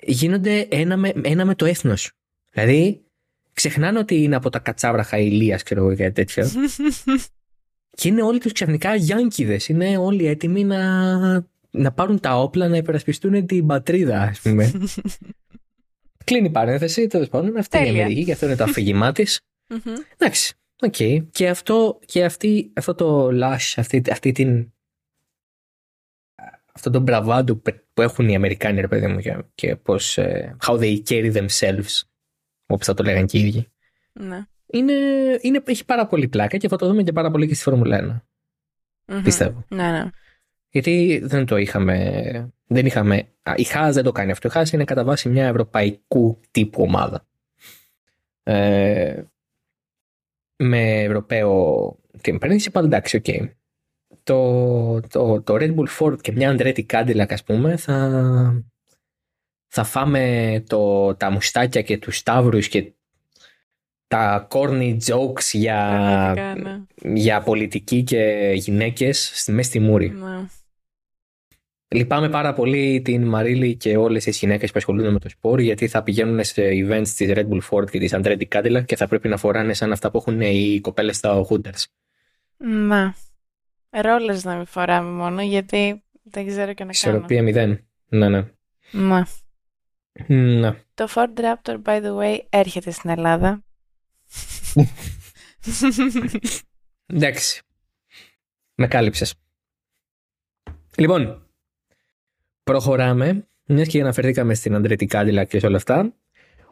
Speaker 1: γίνονται ένα με, ένα με το έθνος. Δηλαδή, ξεχνάνε ότι είναι από τα κατσάβραχα ηλίας, ξέρω εγώ, κάτι τέτοιο. Και είναι όλοι τους ξαφνικά Γιάνκιδε. Είναι όλοι έτοιμοι να, να πάρουν τα όπλα να υπερασπιστούν την πατρίδα, ας πούμε. Κλείνει η παρένθεση, τέλος πάντων. Αυτή είναι η
Speaker 2: Τέλεια.
Speaker 1: Αμερική και αυτό είναι το αφήγημά της.
Speaker 2: Μμμ.
Speaker 1: Εντάξει. Οκ. Και, αυτό, και αυτή, αυτό το lush, αυτή, αυτή την. Αυτό το bravado που που έχουν οι Αμερικάνοι, ρε παιδί μου, και, και πώς. how they carry themselves, όπως θα το λέγανε και οι ίδιοι.
Speaker 2: Ναι.
Speaker 1: Είναι, είναι, έχει πάρα πολύ πλάκα και θα το δούμε και πάρα πολύ και στη Φόρμουλα 1.
Speaker 2: Μμμ.
Speaker 1: Πιστεύω.
Speaker 2: Ναι, ναι.
Speaker 1: Γιατί δεν το είχαμε. Δεν είχαμε. α, Η Haas δεν το κάνει αυτό. Η Haas είναι κατά βάση μια ευρωπαϊκού τύπου ομάδα. Ε, με Ευρωπαίο team principal, εντάξει, οκ. Το, το, το Red Bull Ford και μια Andretti Cadillac, ας πούμε, θα, θα φάμε το, τα μουστάκια και τους σταύρους και τα corny jokes για,
Speaker 2: Πραγματικά, ναι.
Speaker 1: για πολιτική και γυναίκες στη μέση στη μούρη.
Speaker 2: Ναι.
Speaker 1: Λυπάμαι πάρα πολύ την Μαρίλη και όλες τις γυναίκες που ασχολούνται με το σπορ γιατί θα πηγαίνουν σε events της Red Bull Ford και της Andretti Cadillac και θα πρέπει να φοράνε σαν αυτά που έχουν οι κοπέλες στα Hooters.
Speaker 2: Ναι. Ρόλες να μην φοράμε μόνο, γιατί δεν ξέρω και να κάνω.
Speaker 1: Ισορροπία μηδέν. Ναι, ναι.
Speaker 2: Ναι.
Speaker 1: ναι.
Speaker 2: Το Ford Raptor, by the way, έρχεται στην Ελλάδα.
Speaker 1: Εντάξει. Με κάλυψες. Λοιπόν, προχωράμε. Μιας και αναφερθήκαμε στην Andretti Cadillac και σε όλα αυτά.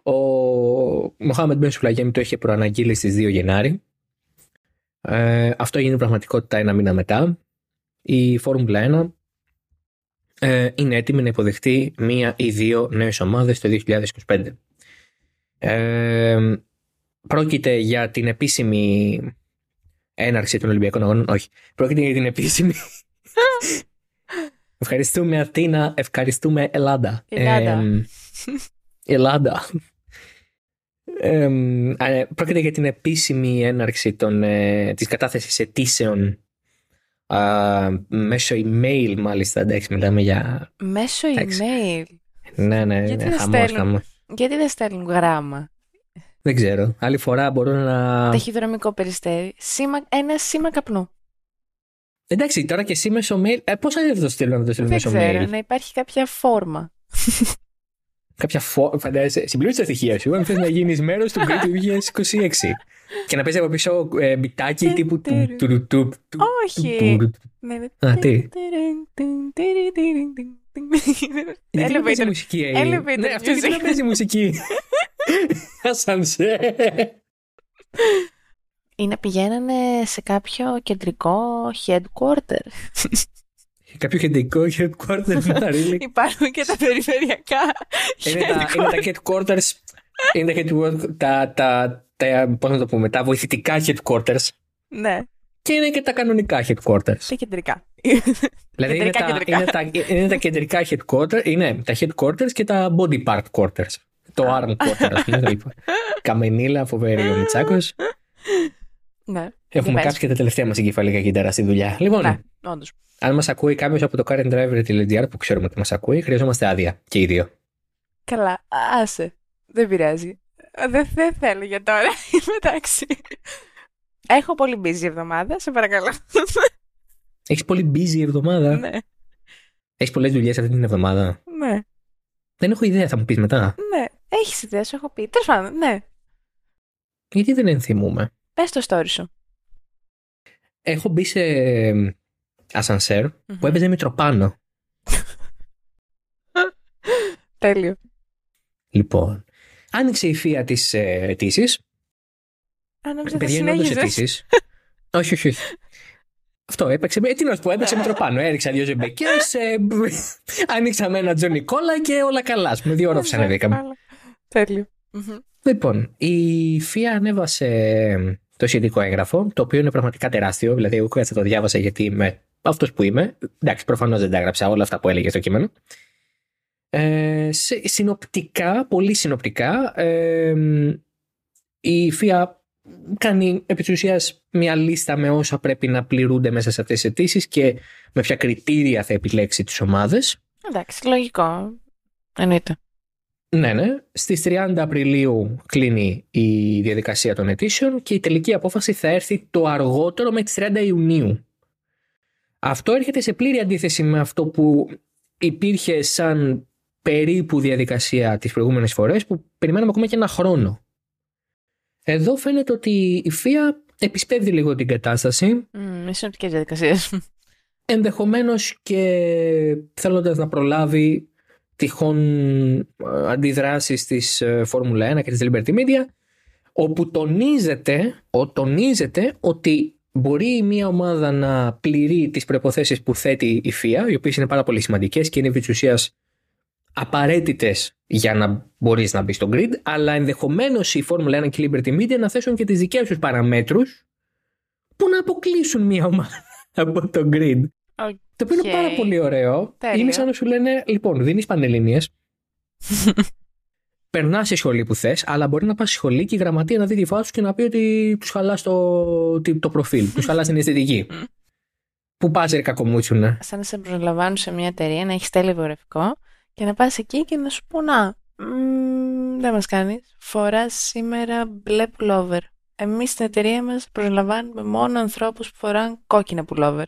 Speaker 1: Ο Μοχάμεντ Μπεν Σουλαγέμι το είχε προαναγγείλει στις 2 Γενάρη. Ε, αυτό έγινε πραγματικότητα ένα μήνα μετά. Η Φόρμουλα 1 ε, είναι έτοιμη να υποδεχτεί μία ή δύο νέες ομάδες το 2025. Ε, πρόκειται για την επίσημη έναρξη των Ολυμπιακών Αγώνων. Όχι. Πρόκειται για την επίσημη. Ευχαριστούμε Αθήνα, ευχαριστούμε Ελλάδα.
Speaker 2: Ελλάδα.
Speaker 1: Εμ, Ελλάδα. Εμ, α, ε, πρόκειται για την επίσημη έναρξη των, ε, της κατάθεσης αιτήσεων α, μέσω email μάλιστα. Εντάξει, μιλάμε για...
Speaker 2: Μέσω
Speaker 1: Εντάξει.
Speaker 2: email.
Speaker 1: Ναι, ναι,
Speaker 2: Γιατί
Speaker 1: ναι,
Speaker 2: δεν
Speaker 1: χαμός,
Speaker 2: στέλνουν;
Speaker 1: χαμός.
Speaker 2: Γιατί δεν στέλνουν γράμμα;
Speaker 1: Δεν ξέρω. Άλλη φορά μπορώ να...
Speaker 2: Ταχυδρομικό περιστέρι. Σήμα, ένα σήμα καπνού.
Speaker 1: Εντάξει, τώρα και εσύ μέσω mail. Ε, Πώ θα το στείλω να το στείλω
Speaker 2: Δεν
Speaker 1: μέσω
Speaker 2: ξέρω,
Speaker 1: mail.
Speaker 2: να υπάρχει κάποια φόρμα.
Speaker 1: Κάποια φο... φαντάζεσαι, συμπλήρωσε τα στοιχεία σου. Αν θε να γίνει μέρο του Great του 2026. και να παίζει από πίσω ε, μπιτάκι τύπου. του- του- του- του- του-
Speaker 2: Όχι.
Speaker 1: του- του-
Speaker 2: Ναι, ναι.
Speaker 1: Α, τι. Γιατί να παίζει
Speaker 2: Elevator.
Speaker 1: μουσική, ε;
Speaker 2: Elevator
Speaker 1: Ναι, αυτό γιατί
Speaker 2: music.
Speaker 1: να παίζει μουσική. Ασανσέ.
Speaker 2: Ή να πηγαίνανε σε κάποιο κεντρικό headquarter.
Speaker 1: Κάποιο κεντρικό headquarters να really.
Speaker 2: Υπάρχουν και τα περιφερειακά
Speaker 1: Είναι τα, είναι τα headquarters. Είναι τα headquarters. Τα, τα, τα, πώς να το πούμε, τα βοηθητικά headquarters.
Speaker 2: Ναι,
Speaker 1: Και είναι και τα κανονικά headquarters.
Speaker 2: τα κεντρικά.
Speaker 1: Δηλαδή είναι
Speaker 2: Κεντρικά,
Speaker 1: τα,
Speaker 2: κεντρικά.
Speaker 1: είναι, τα, είναι τα κεντρικά headquarters, είναι τα headquarters και τα body part quarters. Το arm quarter, ας πούμε. λοιπόν. Καμενίλα, φοβερή ο Μιτσάκος.
Speaker 2: Ναι,
Speaker 1: Έχουμε
Speaker 2: πες.
Speaker 1: κάψει και τα τελευταία μας εγκεφαλικά κύτταρα στη δουλειά. Λοιπόν,
Speaker 2: ναι, όντως.
Speaker 1: αν μας ακούει κάποιος από το Car and Driver TLDR που ξέρουμε ότι μας ακούει, χρειαζόμαστε άδεια και οι δύο.
Speaker 2: Καλά, άσε. Δεν πειράζει. Δεν, δεν θέλω για τώρα. Είμαι εντάξει. Έχω πολύ busy εβδομάδα, σε παρακαλώ.
Speaker 1: Έχεις πολύ busy εβδομάδα.
Speaker 2: ναι,
Speaker 1: Έχεις πολλές δουλειές αυτή την εβδομάδα.
Speaker 2: ναι.
Speaker 1: Δεν έχω ιδέα, θα μου πεις μετά.
Speaker 2: Ναι, έχεις ιδέα, σου έχω πει. Τέλος πάντων, ναι.
Speaker 1: Γιατί δεν ενθυμούμε;
Speaker 2: Πες το story σου.
Speaker 1: Έχω μπει σε ασανσέρ mm-hmm. που έπαιζε Μητροπάνο.
Speaker 2: Τέλειο.
Speaker 1: Λοιπόν, άνοιξε η φία τη ε, αιτήσεις.
Speaker 2: Αν νόμιζα θα
Speaker 1: Παιδιά, είναι όντως
Speaker 2: συνέχιζες.
Speaker 1: αιτήσεις. όχι, όχι, όχι. Αυτό έπαιξε. Ε, τι να σου πω, έπαιξε Μητροπάνο. Έριξα δύο ζεμπεκέ, ε, άνοιξαμε ένα Τζονι Κόλλα και όλα καλά. Α πούμε, δύο ώρες ανεβήκαμε.
Speaker 2: Καλά. Τέλειο. Μμμ.
Speaker 1: Λοιπόν, η ΦΙΑ ανέβασε το σχετικό έγγραφο, το οποίο είναι πραγματικά τεράστιο. Δηλαδή, εγώ κάτσα το διάβασα γιατί είμαι αυτός που είμαι. Εντάξει, προφανώς δεν τα έγραψα όλα αυτά που έλεγε στο κείμενο. Ε, σε- συνοπτικά, πολύ συνοπτικά, ε, η ΦΙΑ κάνει επί της ουσίας μια λίστα με όσα πρέπει να πληρούνται μέσα σε αυτές τις αιτήσεις και με ποια κριτήρια θα επιλέξει τις ομάδες.
Speaker 2: Εντάξει, λογικό. Εννοείται.
Speaker 1: Ναι, ναι. Στις 30 Απριλίου κλείνει η διαδικασία των αιτήσεων και η τελική απόφαση θα έρθει το αργότερο με τις 30 Ιουνίου. Αυτό έρχεται σε πλήρη αντίθεση με αυτό που υπήρχε σαν περίπου διαδικασία τις προηγούμενες φορές που περιμέναμε ακόμα και ένα χρόνο. Εδώ φαίνεται ότι η ΦΙΑ επισπεύδει λίγο την κατάσταση
Speaker 2: Mm, με συνοπτικές διαδικασίες.
Speaker 1: ενδεχομένως και θέλοντας να προλάβει τυχόν ε, αντιδράσεις της ε, Φόρμουλα 1 και της Liberty Media όπου τονίζεται, ο, τονίζεται ότι μπορεί μια ομάδα να πληρεί τις προϋποθέσεις που θέτει η FIA οι οποίες είναι πάρα πολύ σημαντικές και είναι επί της ουσίας απαραίτητες για να μπορείς να μπεις στο grid αλλά ενδεχομένως η Φόρμουλα 1 και η Liberty Media να θέσουν και τις δικές τους παραμέτρους που να αποκλείσουν μια ομάδα από το grid. Το οποίο είναι
Speaker 2: Οκ.
Speaker 1: πάρα πολύ ωραίο.
Speaker 2: Τέλειο.
Speaker 1: Είναι σαν να σου λένε, λοιπόν, δίνεις πανελληνίες. Περνάς σε σχολή που θες, αλλά μπορεί να πας στη σχολή και η γραμματεία να δει τη φάση σου και να πει ότι τους χαλάς το, τι- το προφίλ, τους χαλάς την αισθητική. Πού πας, ρε κακομούτσουνα.
Speaker 2: Σαν να σε προσλαμβάνουν σε μια εταιρεία, να έχεις τέλειο βιογραφικό και να πας εκεί και να σου πούν Να, μ, δεν μας κάνεις. Φοράς σήμερα μπλε πουλόβερ. Εμείς στην εταιρεία μας προσλαμβάνουμε μόνο ανθρώπους που φοράνε κόκκινα πουλόβερ.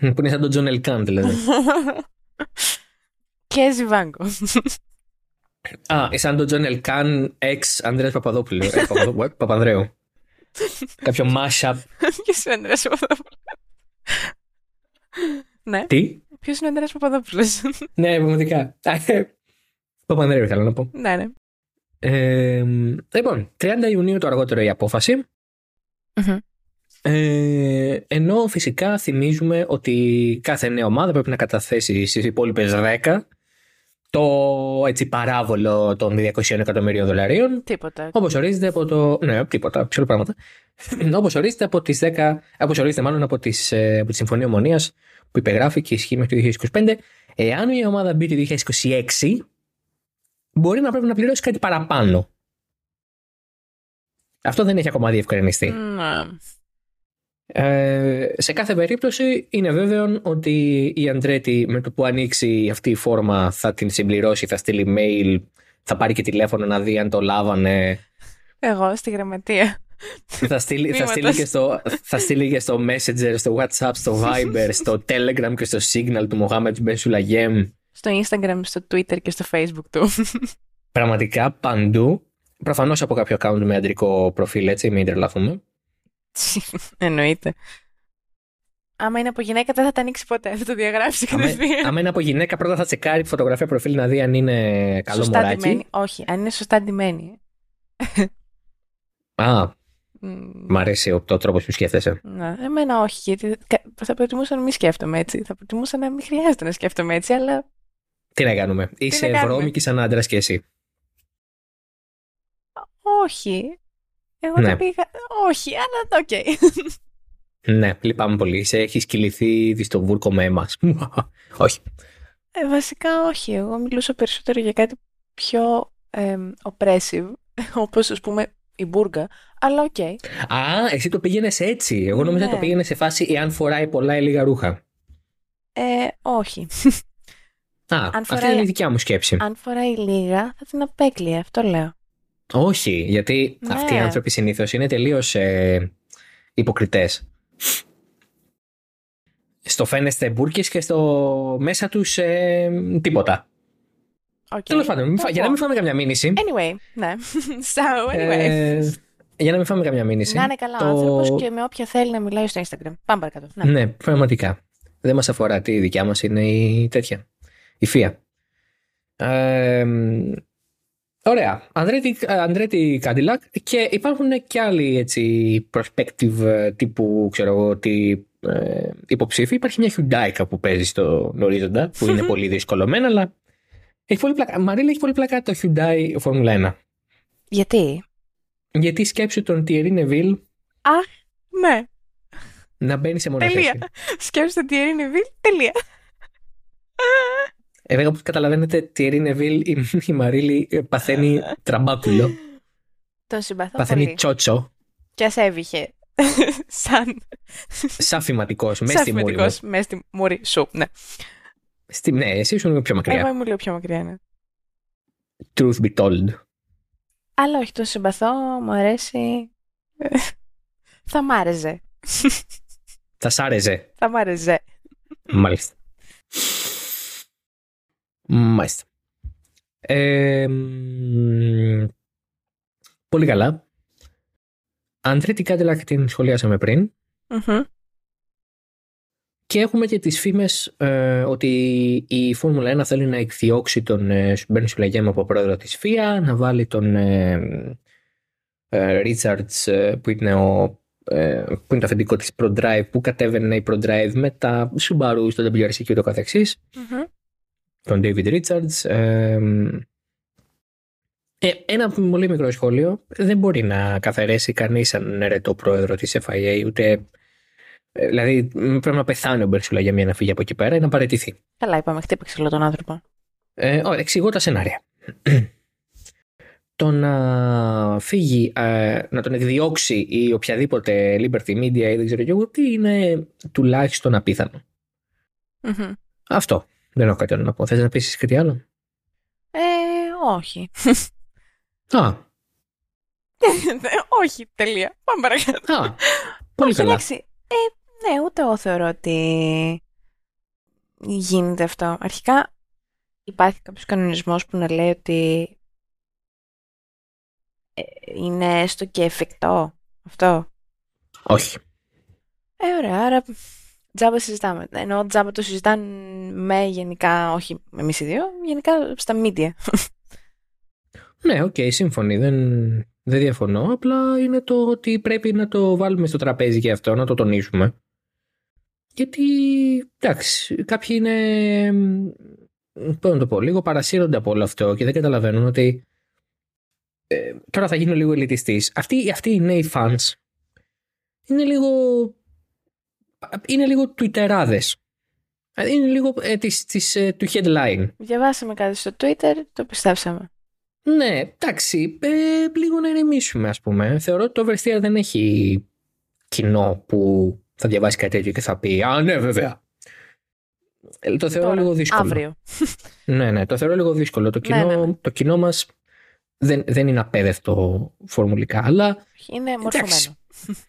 Speaker 1: Που είναι σαν τον Τζον Ελκάν, δηλαδή.
Speaker 2: και ζιβάγκο.
Speaker 1: Α, σαν τον Τζον Ελκάν, ex Ανδρέας Παπαδόπουλου. Ε, Παπαδο- what? Παπανδρέου. Κάποιο mashup.
Speaker 2: Ποιος είναι ο Ανδρέας Παπαδόπουλο. ναι,
Speaker 1: Τι;
Speaker 2: Ποιος είναι ο Ανδρέας Παπαδόπουλος;
Speaker 1: Ναι, πραγματικά. Α, ε, Παπανδρέου θέλω να πω.
Speaker 2: ναι, ναι.
Speaker 1: Ε, λοιπόν, 30 Ιουνίου το αργότερο η απόφαση.
Speaker 2: Μμμ.
Speaker 1: Ε, ενώ φυσικά θυμίζουμε ότι κάθε νέα ομάδα πρέπει να καταθέσει στις υπόλοιπες 10 το έτσι παράβολο των 200 εκατομμυρίων δολαρίων
Speaker 2: Τίποτα.
Speaker 1: όπως ορίζεται από το... Ναι, τίποτα, ψηλό πράγματα. όπως ορίζεται από τις 10... Όπως ορίζεται μάλλον από, τις, ε, από τη Συμφωνία Ομονίας που υπεγράφει και ισχύει μέχρι το 2025. Εάν η ομάδα μπει το 2026 μπορεί να πρέπει να πληρώσει κάτι παραπάνω. Αυτό δεν έχει ακόμα διευκρινιστεί.
Speaker 2: Ναι.
Speaker 1: Ε, σε κάθε περίπτωση είναι βέβαιο ότι η Αντρέτη με το που ανοίξει αυτή η φόρμα θα την συμπληρώσει, θα στείλει mail, θα πάρει και τηλέφωνο να δει αν το λάβανε.
Speaker 2: Εγώ στη γραμματεία.
Speaker 1: θα, στείλει, θα,
Speaker 2: Μήματος.
Speaker 1: στείλει και στο, θα στείλει και στο Messenger, στο WhatsApp, στο Viber, στο Telegram και στο Signal του Mohammed Ben Sulayem.
Speaker 2: Στο Instagram, στο Twitter και στο Facebook του.
Speaker 1: Πραγματικά παντού. Προφανώς από κάποιο account με αντρικό προφίλ, έτσι, μην τρελαθούμε.
Speaker 2: Εννοείται. Άμα είναι από γυναίκα δεν θα τα ανοίξει ποτέ, θα το διαγράψει
Speaker 1: Άμα,
Speaker 2: κατευθείαν.
Speaker 1: άμα είναι από γυναίκα, πρώτα θα τσεκάρει τη φωτογραφία προφίλ να δει αν είναι καλό
Speaker 2: Σωστά
Speaker 1: μωράκι.
Speaker 2: ντυμένη. Όχι, αν είναι σωστά ντυμένη.
Speaker 1: Α,
Speaker 2: Μμ,
Speaker 1: Μ' αρέσει ο το τρόπος που σκέφτεσαι.
Speaker 2: Ναι, εμένα όχι, γιατί κα- θα προτιμούσα να μην σκέφτομαι έτσι. Θα προτιμούσα να μην χρειάζεται να σκέφτομαι έτσι, αλλά
Speaker 1: Τι να κάνουμε; Είσαι
Speaker 2: να κάνουμε;
Speaker 1: βρώμικη σαν άντρας και εσύ.
Speaker 2: όχι. Εγώ
Speaker 1: Ναι.
Speaker 2: το πήγα. Όχι, αλλά οκ.
Speaker 1: Ναι, λυπάμαι πολύ. Σε έχει κυληθεί ήδη στο βούρκο με εμά. Όχι.
Speaker 2: Ε, βασικά όχι. Εγώ μιλούσα περισσότερο για κάτι πιο εμ, oppressive, όπως ας πούμε η μπούργκα, αλλά οκ.
Speaker 1: Α, εσύ το πήγαινες έτσι. Εγώ νόμιζα
Speaker 2: Ναι.
Speaker 1: το πήγαινες σε φάση εάν φοράει πολλά ή λίγα ρούχα.
Speaker 2: Ε, όχι.
Speaker 1: Α,
Speaker 2: Αν
Speaker 1: αυτή
Speaker 2: φοράει-
Speaker 1: είναι η δικιά μου σκέψη.
Speaker 2: Αν φοράει λίγα, θα την απέκλειε, αυτό λέω.
Speaker 1: Όχι, γιατί
Speaker 2: Ναι.
Speaker 1: αυτοί οι άνθρωποι συνήθως είναι τελείως ε, υποκριτές. Στο φαίνεστε μπουρκες και στο μέσα τους ε, τίποτα.
Speaker 2: Okay.
Speaker 1: Τέλος πάντων, για να μην φάμε καμιά μήνυση.
Speaker 2: Anyway, ναι. So, anyway. Ε,
Speaker 1: για να μην φάμε καμιά μήνυση.
Speaker 2: Να είναι καλά το... άνθρωπος και με όποια θέλει να μιλάει στο Instagram. Πάμε παρακάτω.
Speaker 1: Ναι, ναι πραγματικά. Δεν μας αφορά τι δικιά μας είναι η τέτοια. Η φία. Ε, ωραία. Αντρέτη Κάντιλακ και υπάρχουν και άλλοι έτσι perspective ε, τύπου ξέρω εγώ τι ε, υποψήφοι. Υπάρχει μια Hyundai που παίζει στον ορίζοντα που είναι πολύ δυσκολωμένα αλλά έχει πολύ πλάκα. Μαρίλα έχει πολύ πλάκα το Hyundai Formula 1.
Speaker 2: Γιατί;
Speaker 1: Γιατί σκέψου τον Thierry Neville.
Speaker 2: Αχ, ναι.
Speaker 1: Να μπαίνει σε μοναχέση.
Speaker 2: Τελεία. Σκέψου τον Thierry Neville, τελεία.
Speaker 1: Ε, όπως καταλαβαίνετε, Thierry Neville, η, η Μαρίλη ε, παθαίνει τραμπάκουλο.
Speaker 2: Τον συμπαθώ
Speaker 1: Παθαίνει
Speaker 2: πολύ.
Speaker 1: τσότσο.
Speaker 2: Και ας έβηχε. Σαν...
Speaker 1: Σαν φηματικός, μέσα στη μούρη
Speaker 2: Σαν μέσα στη μούρη σου, ναι.
Speaker 1: Στη, ναι, εσύ ήσουν λίγο πιο μακριά.
Speaker 2: Εγώ ήμουν λίγο πιο μακριά, ναι.
Speaker 1: Truth be told.
Speaker 2: Αλλά όχι, τον συμπαθώ, μου αρέσει. Θα μ' άρεσε.
Speaker 1: Θα σ' άρεσε.
Speaker 2: Θα μ' άρεσε.
Speaker 1: Μάλιστα. Μάλιστα. Ε, πολύ καλά. Cadillac, την Κάντιλακ την σχολιάσαμε πριν.
Speaker 2: Mm-hmm.
Speaker 1: Και έχουμε και τις φήμες ε, ότι η Φόρμουλα 1 θέλει να εκδιώξει τον ε, Μπέρν Σουλαγέμ από πρόεδρο της ΦΙΑ, να βάλει τον ε, ε, Richards ε, που είναι, ο, ε, που είναι το αφεντικό της ProDrive που κατέβαινε η ProDrive με τα Subaru στο WRC και ούτω καθεξής.
Speaker 2: Mm-hmm.
Speaker 1: Τον David Richards. Ε, ένα πολύ μικρό σχόλιο. Δεν μπορεί να καθαρέσει κανείς σαν ερετό πρόεδρο της FIA ούτε ε, δηλαδή πρέπει να πεθάνει ο Μπερσούλα για μια να φύγει από εκεί πέρα ή να παραιτηθεί.
Speaker 2: Καλά, είπαμε, χτύπηξε όλο τον άνθρωπο.
Speaker 1: Ε, ωραία, εξηγώ τα σενάρια. το να φύγει, ε, να τον εκδιώξει ή οποιαδήποτε Liberty Media ή δεν ξέρω και εγώ τι είναι τουλάχιστον απίθανο.
Speaker 2: Mm-hmm.
Speaker 1: Αυτό. Δεν έχω κάτι άλλο να πω. Θες να πεις κάτι άλλο;
Speaker 2: Ε, όχι.
Speaker 1: Α.
Speaker 2: όχι, τελεία. Πάμε παρακάτω.
Speaker 1: Α, πολύ καλά.
Speaker 2: Εντάξει, ε, ναι, ούτε εγώ θεωρώ ότι γίνεται αυτό. Αρχικά υπάρχει κάποιος κανονισμός που να λέει ότι ε, είναι έστω και εφικτό αυτό.
Speaker 1: Όχι.
Speaker 2: Ε, ωραία, άρα τζάμπα συζητάμε. Ενώ τζάμπα το συζητάνε με γενικά, όχι εμείς οι δύο, γενικά στα media.
Speaker 1: Ναι, οκ, okay, σύμφωνοι. Δεν, δεν διαφωνώ. Απλά είναι το ότι πρέπει να το βάλουμε στο τραπέζι και αυτό, να το τονίσουμε. Γιατί, εντάξει, κάποιοι είναι, πώς να το πω, λίγο παρασύρονται από όλο αυτό και δεν καταλαβαίνουν ότι ε, τώρα θα γίνω λίγο ελιτιστής. Αυτοί, αυτοί οι νέοι fans είναι λίγο, είναι λίγο twitter άδες. Είναι λίγο ε, της, της, ε, του headline.
Speaker 2: Διαβάσαμε κάτι στο Twitter, το πιστέψαμε.
Speaker 1: Ναι, εντάξει, ε, λίγο να ηρεμήσουμε ας πούμε. Θεωρώ ότι το Oversteer δεν έχει κοινό που θα διαβάσει κάτι τέτοιο και θα πει «Α, ναι, βέβαια». Ε, το θεωρώ
Speaker 2: Τώρα,
Speaker 1: λίγο δύσκολο.
Speaker 2: Αύριο.
Speaker 1: ναι, ναι, το θεωρώ λίγο δύσκολο. Το κοινό,
Speaker 2: ναι, ναι.
Speaker 1: Το κοινό μας δεν, δεν είναι απέδευτο φορμουλικά, αλλά...
Speaker 2: Είναι μορφωμένο.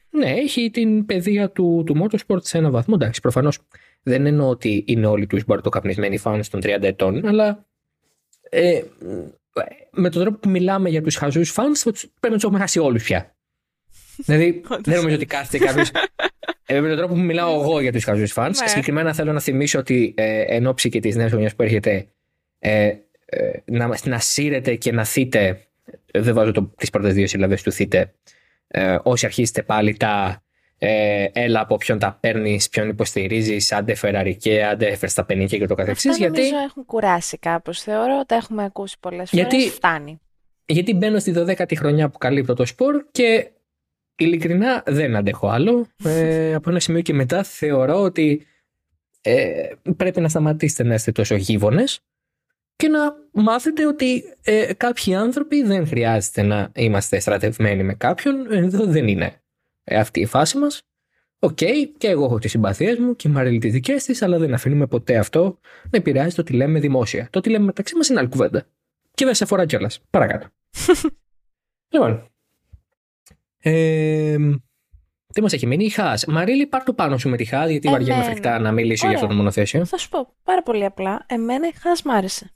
Speaker 1: Ναι, έχει την παιδεία του, του motorsport σε ένα βαθμό. Εντάξει, προφανώς δεν εννοώ ότι είναι όλοι τους μπαρτοκαπνισμένοι φάνες των 30 ετών, αλλά ε, με τον τρόπο που μιλάμε για τους χαζούς φάνς πρέπει να τους έχουμε χάσει όλους πια. δηλαδή δεν νομίζω ότι κάθεται κάποιος. ε, με τον τρόπο που μιλάω εγώ για τους χαζούς φάνς
Speaker 2: Ναι.
Speaker 1: συγκεκριμένα θέλω να θυμίσω ότι ε, εν ώψη και της νέας χρονιάς που έρχεται ε, ε, να, να σύρετε και να θείτε δεν βάζω το, τις πρώτες δύο σύλλαβες του θείτε ε, όσοι αρχίσετε πάλι τα ε, έλα από ποιον τα παίρνεις, ποιον υποστηρίζεις, άντε φεραρικέ, άντε φερσταπενίκε και το καθεξής.
Speaker 2: Αυτά
Speaker 1: Γιατί,
Speaker 2: νομίζω έχουν κουράσει κάπως. Θεωρώ τα έχουμε ακούσει πολλές φορές.
Speaker 1: Γιατί-
Speaker 2: Φτάνει.
Speaker 1: γιατί μπαίνω στη 12η χρονιά που καλύπτω το σπορ και ειλικρινά δεν αντέχω άλλο. Ε, από ένα σημείο και μετά θεωρώ ότι ε, πρέπει να σταματήσετε να είστε τόσο γείγονες και να μάθετε ότι ε, κάποιοι άνθρωποι δεν χρειάζεται να είμαστε στρατευμένοι με κάποιον. Εδώ δεν είναι ε, αυτή η φάση μας. Οκ, και εγώ έχω τις συμπαθίες μου και η Μαρίλη τις δικές της, αλλά δεν αφήνουμε ποτέ αυτό να επηρεάζει το τι λέμε δημόσια. Το τι λέμε μεταξύ μας είναι άλλη κουβέντα. Και δεν σε αφορά κιόλας. Παρακάτω. λοιπόν. Ε, τι μας έχει μείνει, η Haas. Μαρίλη, πάρ το πάνω σου με τη Haas, γιατί βαριέμαι
Speaker 2: Εμένα.
Speaker 1: φρικτά να μιλήσω για
Speaker 2: Ωραία.
Speaker 1: αυτό το μονοθέσιο.
Speaker 2: Θα σου πω πάρα πολύ απλά. Εμένα η Haas μ' άρεσε.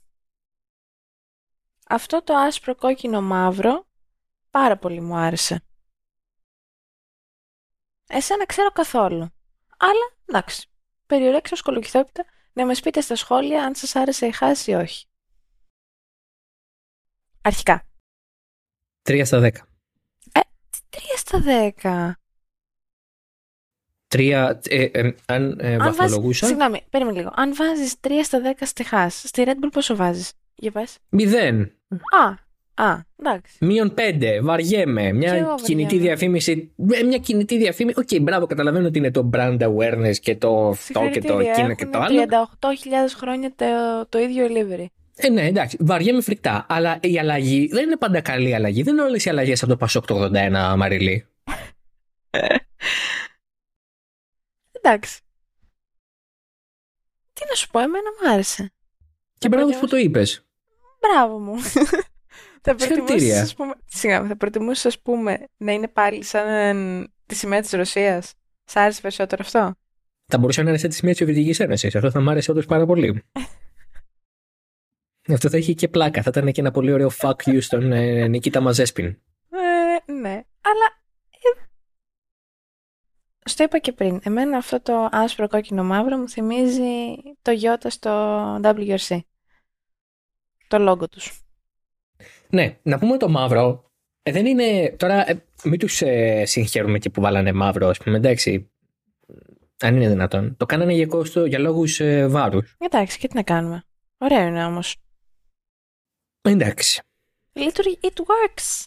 Speaker 2: Αυτό το άσπρο κόκκινο μαύρο πάρα πολύ μου άρεσε. Εσένα ξέρω καθόλου. Αλλά εντάξει. Περιορέξω σκολοκυθόπιτα να μας πείτε στα σχόλια αν σας άρεσε η χάση ή όχι. Αρχικά.
Speaker 1: 3 στα 10.
Speaker 2: Ε, 3 στα 10.
Speaker 1: Τρία, ε, ε, αν ε, βαθμολογούσα.
Speaker 2: Συγγνώμη, περίμενε λίγο. Αν βάζεις 3 στα 10 στη χάση, στη Red Bull πόσο βάζεις; Για πες.
Speaker 1: Μηδέν.
Speaker 2: Α, Α, εντάξει.
Speaker 1: Μείον πέντε, βαριέμαι. Μια κινητή διαφήμιση. Ε, μια κινητή διαφήμιση. Οκ, okay, μπράβο, καταλαβαίνω ότι είναι το brand awareness και το αυτό και το εκείνο και το άλλο.
Speaker 2: 38.000 χρόνια το, το ίδιο delivery.
Speaker 1: Ε, ναι, εντάξει, βαριέμαι φρικτά. Αλλά η αλλαγή δεν είναι πάντα καλή αλλαγή. Δεν είναι όλες οι αλλαγές από το Πασόκ το 81, Μαριλή.
Speaker 2: εντάξει. Τι να σου πω, εμένα μου άρεσε.
Speaker 1: Και μπράβο που το είπες.
Speaker 2: Μπράβο μου. Θα προτιμούσα, ας πούμε, θα προτιμούσες, ας πούμε, να είναι πάλι σαν τη σημαία της Ρωσίας; Σ' άρεσε περισσότερο αυτό;
Speaker 1: Θα μπορούσε να είναι τη σημαία της Σοβιετικής Ένωσης. Αυτό θα μ' άρεσε όντως πάρα πολύ. αυτό θα είχε και πλάκα. Θα ήταν και ένα πολύ ωραίο fuck you στον ε, Νικήτα Μαζέσπιν.
Speaker 2: Ε, ναι, αλλά... Ε, στο είπα και πριν. Εμένα αυτό το άσπρο κόκκινο μαύρο μου θυμίζει το γιώτα στο WRC. Το λόγο τους.
Speaker 1: Ναι, να πούμε το μαύρο. Ε, δεν είναι. Τώρα, ε, μην τους ε, συγχαίρουμε και που βάλανε μαύρο, ας πούμε. Εντάξει. Αν είναι δυνατόν. Το κάνανε για, κόστο, για λόγους ε, βάρους.
Speaker 2: Εντάξει, και τι να κάνουμε. Ωραίο είναι όμως.
Speaker 1: Εντάξει.
Speaker 2: Literally, it works.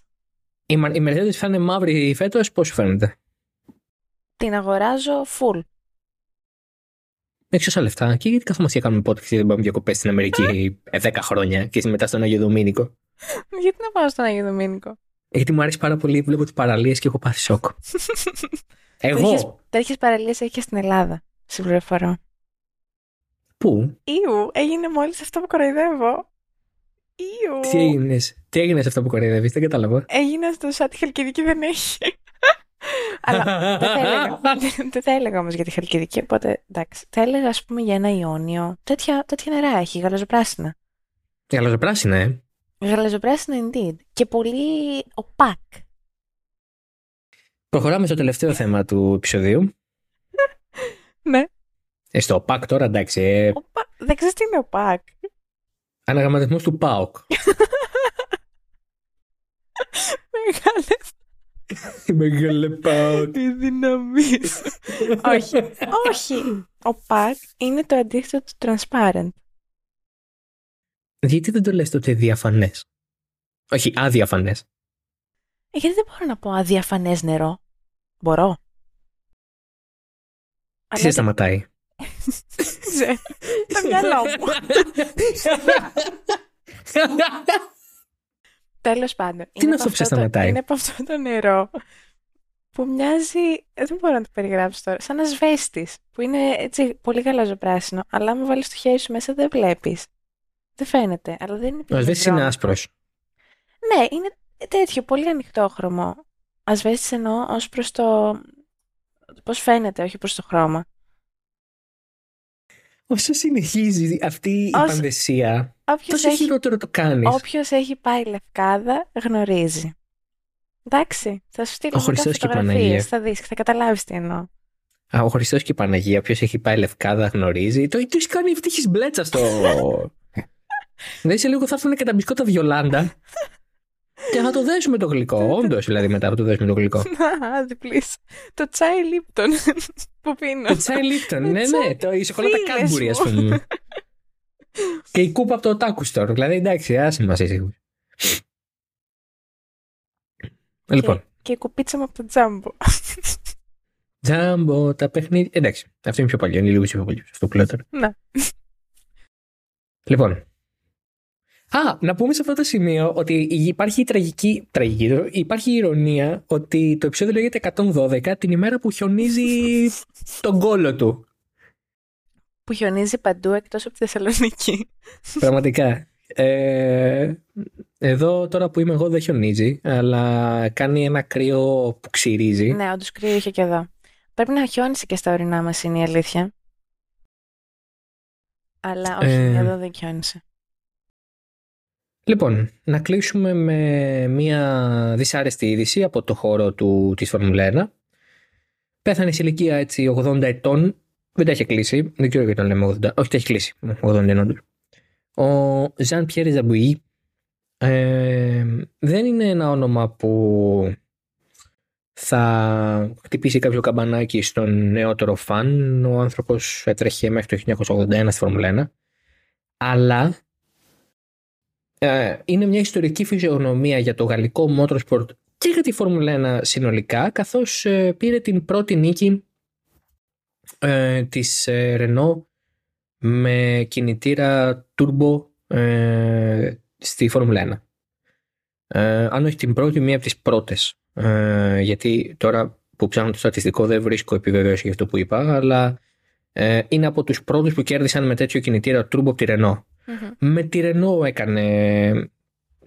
Speaker 1: Η, η Mercedes θα είναι μαύρη φέτος, πώς σου φαίνεται;
Speaker 2: Την αγοράζω full.
Speaker 1: Έχει όσα λεφτά. Και γιατί καθόμαστε και κάνουμε podcast και δεν πάμε διακοπές στην Αμερική 10 χρόνια και μετά στον Αγιο Δομήνικο.
Speaker 2: Γιατί να πάω στον Αγίο Δομήνικο;
Speaker 1: Γιατί μου αρέσει πάρα πολύ, βλέπω τις παραλίες και έχω πάθει σοκ. Εγώ.
Speaker 2: Τέτοιε παραλίες έχεις και στην Ελλάδα. Συμπληροφορώ.
Speaker 1: Πού;
Speaker 2: Ιου, έγινε μόλις αυτό που κοροϊδεύω. Ιου.
Speaker 1: Τι έγινε, τι έγινε αυτό που κοροϊδεύεις, δεν κατάλαβα.
Speaker 2: Έγινε στο Σάτι Χαλκιδική δεν έχει. Αλλά δεν θα έλεγα. δεν θα έλεγα όμως για τη Χαλκιδική, οπότε εντάξει. Θα έλεγα ας πούμε για ένα Ιόνιο. Τέτοια, τέτοια νερά έχει, γαλαζοπράσινα.
Speaker 1: Γαλαζοπράσινα, ε.
Speaker 2: Γαλαζοπράσινο indeed. Και πολύ οπάκ.
Speaker 1: Προχωράμε στο τελευταίο θέμα του επεισοδίου.
Speaker 2: ναι.
Speaker 1: Ε, στο ΟΠΑΚ τώρα, εντάξει. Ε...
Speaker 2: Δεν ξέρεις τι είναι ΟΠΑΚ.
Speaker 1: Αναγραμματισμός του ΠΑΟΚ.
Speaker 2: Μεγάλες.
Speaker 1: Μεγάλε ΠΑΟΚ.
Speaker 2: Τι δυναμίες. όχι, όχι. Ο ΠΑΚ είναι το αντίθετο του transparent.
Speaker 1: Γιατί δεν το λες τότε διαφανές; Όχι, αδιαφανές.
Speaker 2: Ε, γιατί δεν μπορώ να πω αδιαφανές νερό; Μπορώ.
Speaker 1: Τι σε σταματάει.
Speaker 2: Τα μυαλό μου. Τέλος πάντων.
Speaker 1: Τι είναι αυτό που σε σταματάει.
Speaker 2: Είναι από αυτό το νερό που μοιάζει. Δεν μπορώ να το περιγράψω τώρα. Σαν ασβέστη. Που είναι έτσι πολύ γαλαζοπράσινο. Αλλά αν βάλεις το χέρι σου μέσα δεν βλέπεις. Δεν φαίνεται, αλλά δεν είναι
Speaker 1: Ο ασβέστης είναι άσπρος.
Speaker 2: Ναι, είναι τέτοιο, πολύ ανοιχτόχρωμο. Ασβέστης εννοώ ως προς το. Πώς φαίνεται, όχι προς το χρώμα.
Speaker 1: Όσο συνεχίζει αυτή η πανδεσία, τόσο έχει, χειρότερο το κάνεις.
Speaker 2: Όποιος έχει πάει λευκάδα γνωρίζει. Εντάξει, θα σου στείλω
Speaker 1: Ο και Παναγία.
Speaker 2: Θα δεις, θα καταλάβεις τι εννοώ.
Speaker 1: Α, ο Χριστός και η Παναγία, όποιος έχει πάει λευκάδα γνωρίζει. Το, το έχεις κάνει ευτυχή μπλέτσα στο, δεν σε λίγο θα έρθουν και τα μπισκότα βιολάντα. Και θα το δέσουμε το γλυκό. Όντως, δηλαδή, μετά θα το δέσουμε το γλυκό.
Speaker 2: Να, διπλή. Το τσάι λίπτον που πίνω.
Speaker 1: Το τσάι λίπτον, ναι, ναι. Το, η σοκολάτα κάμπουρι, ας πούμε. και η κούπα από το τάκου τώρα. Δηλαδή, εντάξει, άσε μας εσύ. Λοιπόν.
Speaker 2: Και η κουπίτσα μου από το τζάμπο.
Speaker 1: Τζάμπο, τα παιχνίδια. Εντάξει, αυτό είναι πιο παλιό, είναι λίγο πιο παλιό. Αυτό που λέω τώρα.
Speaker 2: Ναι.
Speaker 1: Λοιπόν, Α, να πούμε σε αυτό το σημείο ότι υπάρχει η τραγική, τραγική, υπάρχει η ηρωνία ότι το επεισόδιο λέγεται 112 την ημέρα που χιονίζει τον κόλο του.
Speaker 2: Που χιονίζει παντού εκτός από τη Θεσσαλονίκη.
Speaker 1: Πραγματικά. Ε, εδώ τώρα που είμαι εγώ δεν χιονίζει, αλλά κάνει ένα κρύο που ξυρίζει.
Speaker 2: Ναι, όντως κρύο είχε και εδώ. Πρέπει να χιόνισε και στα ορεινά μας είναι η αλήθεια. Αλλά όχι, ε... εδώ δεν χιόνισε.
Speaker 1: Λοιπόν, να κλείσουμε με μια δυσάρεστη είδηση από το χώρο του, της Φόρμουλα 1. Πέθανε σε ηλικία έτσι 80 ετών. Δεν τα έχει κλείσει. Δεν ξέρω γιατί τον λέμε 80. Όχι, τα έχει κλείσει. 80 ετών. Ο Ζαν Πιέρι Ζαμπουή δεν είναι ένα όνομα που θα χτυπήσει κάποιο καμπανάκι στον νεότερο φαν. Ο άνθρωπος έτρεχε μέχρι το 1981 στη Φόρμουλα 1. Αλλά ε, είναι μια ιστορική φυσιογνωμία για το γαλλικό motorsport και για τη Φόρμουλα 1 συνολικά, καθώς ε, πήρε την πρώτη νίκη ε, της ε, Renault με κινητήρα turbo ε, στη Φόρμουλα 1. αν όχι την πρώτη, μία από τις πρώτες. γιατί τώρα που ψάχνω το στατιστικό δεν βρίσκω επιβεβαίωση για αυτό που είπα, αλλά είναι από τους πρώτους που κέρδισαν με τέτοιο κινητήρα turbo από τη Renault. Με τη Renault έκανε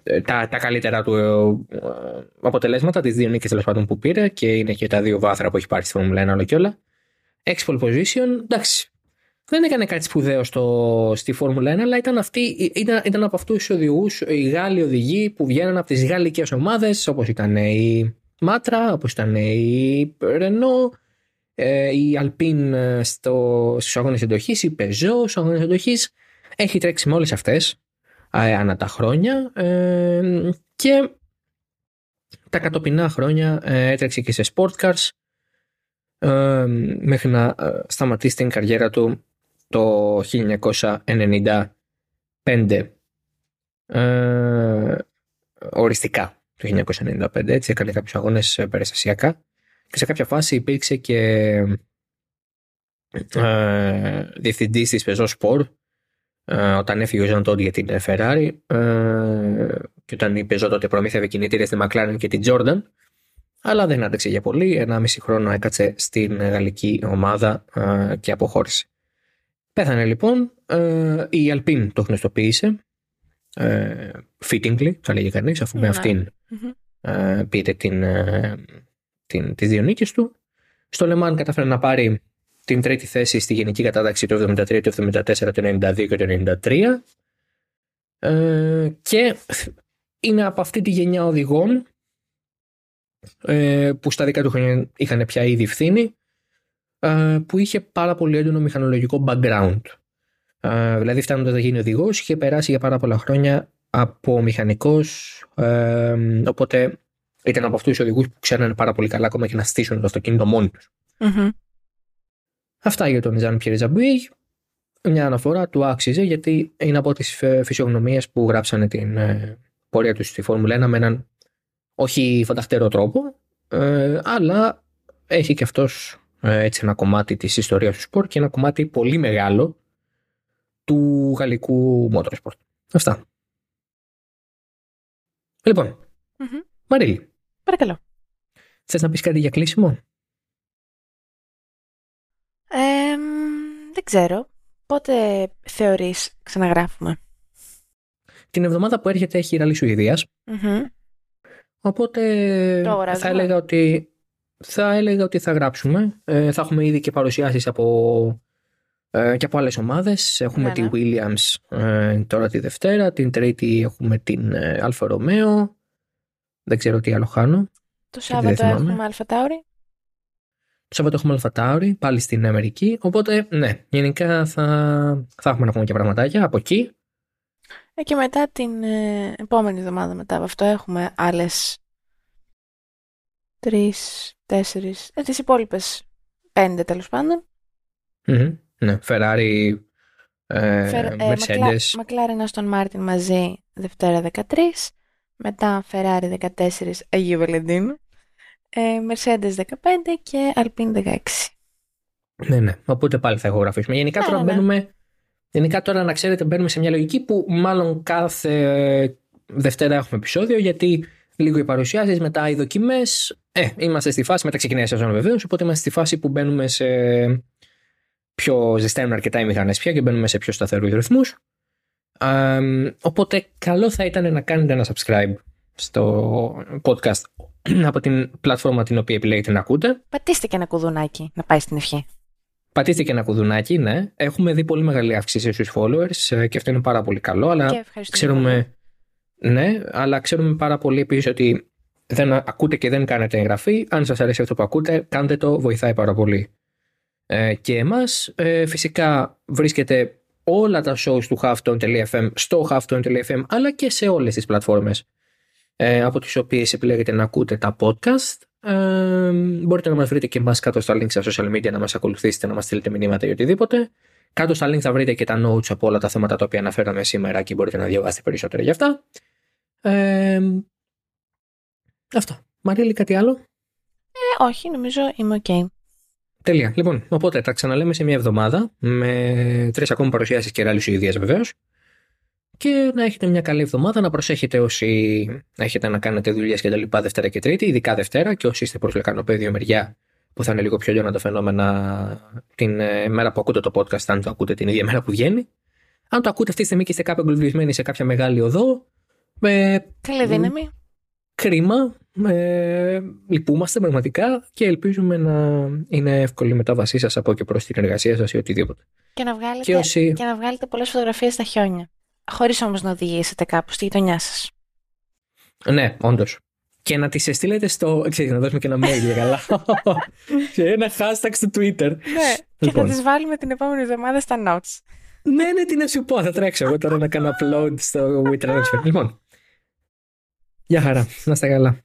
Speaker 1: ε, τα, τα καλύτερα του ε, αποτελέσματα, τις δύο νίκες τέλος πάντων που πήρε και είναι και τα δύο βάθρα που έχει πάρει στη Φόρμουλα 1 όλο και όλα. Expol position, εντάξει. Δεν έκανε κάτι σπουδαίο στο, στη Φόρμουλα 1, αλλά ήταν, αυτή, ήταν, ήταν από αυτούς του οδηγούς, οι Γάλλοι οδηγοί που βγαίνουν από τις γαλλικές ομάδες, όπως ήταν η Μάτρα, όπως ήταν η Renault, ε, η Alpine στο, στους αγώνες εντοχής, η Peugeot στους αγώνες εντοχής. Έχει τρέξει με όλες αυτές ανά τα χρόνια ε, και τα κατοπινά χρόνια ε, έτρεξε και σε sport cars ε, μέχρι να σταματήσει την καριέρα του το 1995 οριστικά το 1995 έτσι έκανε κάποιους αγώνες περιστασιακά και σε κάποια φάση υπήρξε και ε, διευθυντής της Peugeot Sport ε, όταν έφυγε ο Ζαν για την Ferrari ε, και όταν η Peugeot τότε προμήθευε κινητήρια στη McLaren και την Jordan αλλά δεν άντεξε για πολύ, ένα μισή χρόνο έκατσε στην γαλλική ομάδα ε, και αποχώρησε. Πέθανε λοιπόν, η Alpine το γνωστοποίησε, fittingly θα λέγει κανείς, αφού με ναι. αυτην πήρε την, την, τις δύο νίκες του. Στο Λεμάν κατάφερε να πάρει την τρίτη θέση στη γενική κατάταξη το 73, το 74, το 92 και το 93 ε, και είναι από αυτή τη γενιά οδηγών ε, που στα δικά του χρόνια είχαν πια ήδη ευθύνη ε, που είχε πάρα πολύ έντονο μηχανολογικό background. Ε, δηλαδή φτάνοντας να γίνει οδηγός, είχε περάσει για πάρα πολλά χρόνια από μηχανικός. Ε, οπότε ήταν από αυτούς τους οδηγούς που ξέρανε πάρα πολύ καλά ακόμα και να στήσουν το αυτοκίνητο μόνοι τους. Αυτά για τον Ζαν Πιέρ Μια αναφορά του άξιζε γιατί είναι από τις φυσιογνωμίες που γράψανε την ε, πορεία τους στη Φόρμουλα 1 με έναν όχι φανταχτερό τρόπο, ε, αλλά έχει και αυτός ε, έτσι ένα κομμάτι της ιστορίας του σπορ και ένα κομμάτι πολύ μεγάλο του γαλλικού motorsport. Αυτά. Λοιπόν, mm-hmm. Μαρίλη.
Speaker 2: Παρακαλώ.
Speaker 1: Θες να πεις κάτι για κλείσιμο;
Speaker 2: Δεν ξέρω. Πότε θεωρείς ξαναγράφουμε;
Speaker 1: Την εβδομάδα που έρχεται έχει η Ραλή Σουηδίας. Οπότε θα έλεγα ότι θα έλεγα ότι θα γράψουμε. Ε, θα έχουμε ήδη και παρουσιάσεις από, ε, και από άλλες ομάδες. Έχουμε ναι, τη ναι. Williams ε, τώρα τη Δευτέρα. Την Τρίτη έχουμε την ε, Alfa Romeo. Δεν ξέρω τι άλλο χάνω.
Speaker 2: Το Σάββατο έχουμε AlphaTauri.
Speaker 1: Το Σάββατο έχουμε AlphaTauri, πάλι στην Αμερική. Οπότε, ναι, γενικά θα, θα έχουμε να πούμε και πραγματάκια από εκεί.
Speaker 2: Ε, και μετά την ε, επόμενη εβδομάδα μετά από αυτό έχουμε άλλες τρεις, τέσσερις, ε, τις υπόλοιπες πέντε τέλος πάντων.
Speaker 1: Mm-hmm. Ναι, Ferrari, ε, Φερ, ε, Mercedes.
Speaker 2: Μακλάρεν Αστον Μάρτιν μαζί Δευτέρα 13. Μετά Ferrari 14 Αγίου Βαλεντίνου. Ε, Mercedes 15 και Alpine 16.
Speaker 1: Ναι, ναι. Οπότε πάλι θα ηχογραφήσουμε. Γενικά ναι, τώρα ναι, ναι. μπαίνουμε. Γενικά τώρα να ξέρετε μπαίνουμε σε μια λογική που μάλλον κάθε Δευτέρα έχουμε επεισόδιο γιατί λίγο οι παρουσιάσεις, μετά οι δοκιμές. Ε, είμαστε στη φάση, μετά ξεκινάει η σεζόν βεβαίως. Οπότε είμαστε στη φάση που μπαίνουμε σε πιο ζεσταίνουν αρκετά οι μηχανές πια και μπαίνουμε σε πιο σταθερούς ρυθμούς. οπότε καλό θα ήταν να κάνετε ένα subscribe στο podcast από την πλατφόρμα την οποία επιλέγετε να ακούτε.
Speaker 2: Πατήστε και ένα κουδουνάκι να πάει στην ευχή.
Speaker 1: Πατήστε και ένα κουδουνάκι, ναι. Έχουμε δει πολύ μεγάλη αύξηση στους followers ε, και αυτό είναι πάρα πολύ καλό, αλλά ξέρουμε, ναι, αλλά ξέρουμε πάρα πολύ επίσης ότι δεν ακούτε και δεν κάνετε εγγραφή. Αν σας αρέσει αυτό που ακούτε, κάντε το, βοηθάει πάρα πολύ. Ε, και εμάς, ε, φυσικά βρίσκεται όλα τα shows του halftone.fm στο halftone.fm αλλά και σε όλες τις πλατφόρμες ε, από τις οποίες επιλέγετε να ακούτε τα podcast. Ε, μπορείτε να μας βρείτε και εμάς κάτω στα links στα social media, να μας ακολουθήσετε, να μας στείλετε μηνύματα ή οτιδήποτε. Κάτω στα link θα βρείτε και τα notes από όλα τα θέματα τα οποία αναφέραμε σήμερα και μπορείτε να διαβάσετε περισσότερα γι' αυτά. Ε, αυτό. Μαρίλη, κάτι άλλο;
Speaker 2: Ε, όχι, νομίζω είμαι ok.
Speaker 1: Τέλεια. Λοιπόν, οπότε τα ξαναλέμε σε μια εβδομάδα με τρεις ακόμα παρουσιάσεις και ράλι ιδέας βεβαίως. Και να έχετε μια καλή εβδομάδα, να προσέχετε όσοι έχετε να κάνετε δουλειές και τα λοιπά Δευτέρα και Τρίτη, ειδικά Δευτέρα, και όσοι είστε προς λεκανοπέδιο μεριά που θα είναι λίγο πιο λιώνα τα φαινόμενα την ε, μέρα που ακούτε το podcast, αν το ακούτε την ίδια μέρα που βγαίνει. Αν το ακούτε αυτή τη στιγμή και είστε κάπου εγκλωβισμένοι σε κάποια μεγάλη οδό.
Speaker 2: Με... Καλή δύναμη.
Speaker 1: Κρίμα. Ε, λυπούμαστε πραγματικά και ελπίζουμε να είναι εύκολη η μετάβασή σας από και προς την εργασία σας ή οτιδήποτε.
Speaker 2: Και να βγάλετε, και όσοι... και να βγάλετε πολλές φωτογραφίες στα χιόνια. Χωρίς όμως να οδηγήσετε κάπου στη γειτονιά σας.
Speaker 1: Ναι, όντως και να τις στείλετε στο. Ξέρετε, να δώσουμε και ένα mail για καλά. και ένα hashtag στο Twitter.
Speaker 2: Ναι, και θα λοιπόν. τις βάλουμε την επόμενη εβδομάδα στα notes.
Speaker 1: ναι, ναι, τι να σου πω. Θα τρέξω εγώ τώρα να κάνω upload στο WeTransfer. λοιπόν. Γεια χαρά. Να είστε καλά.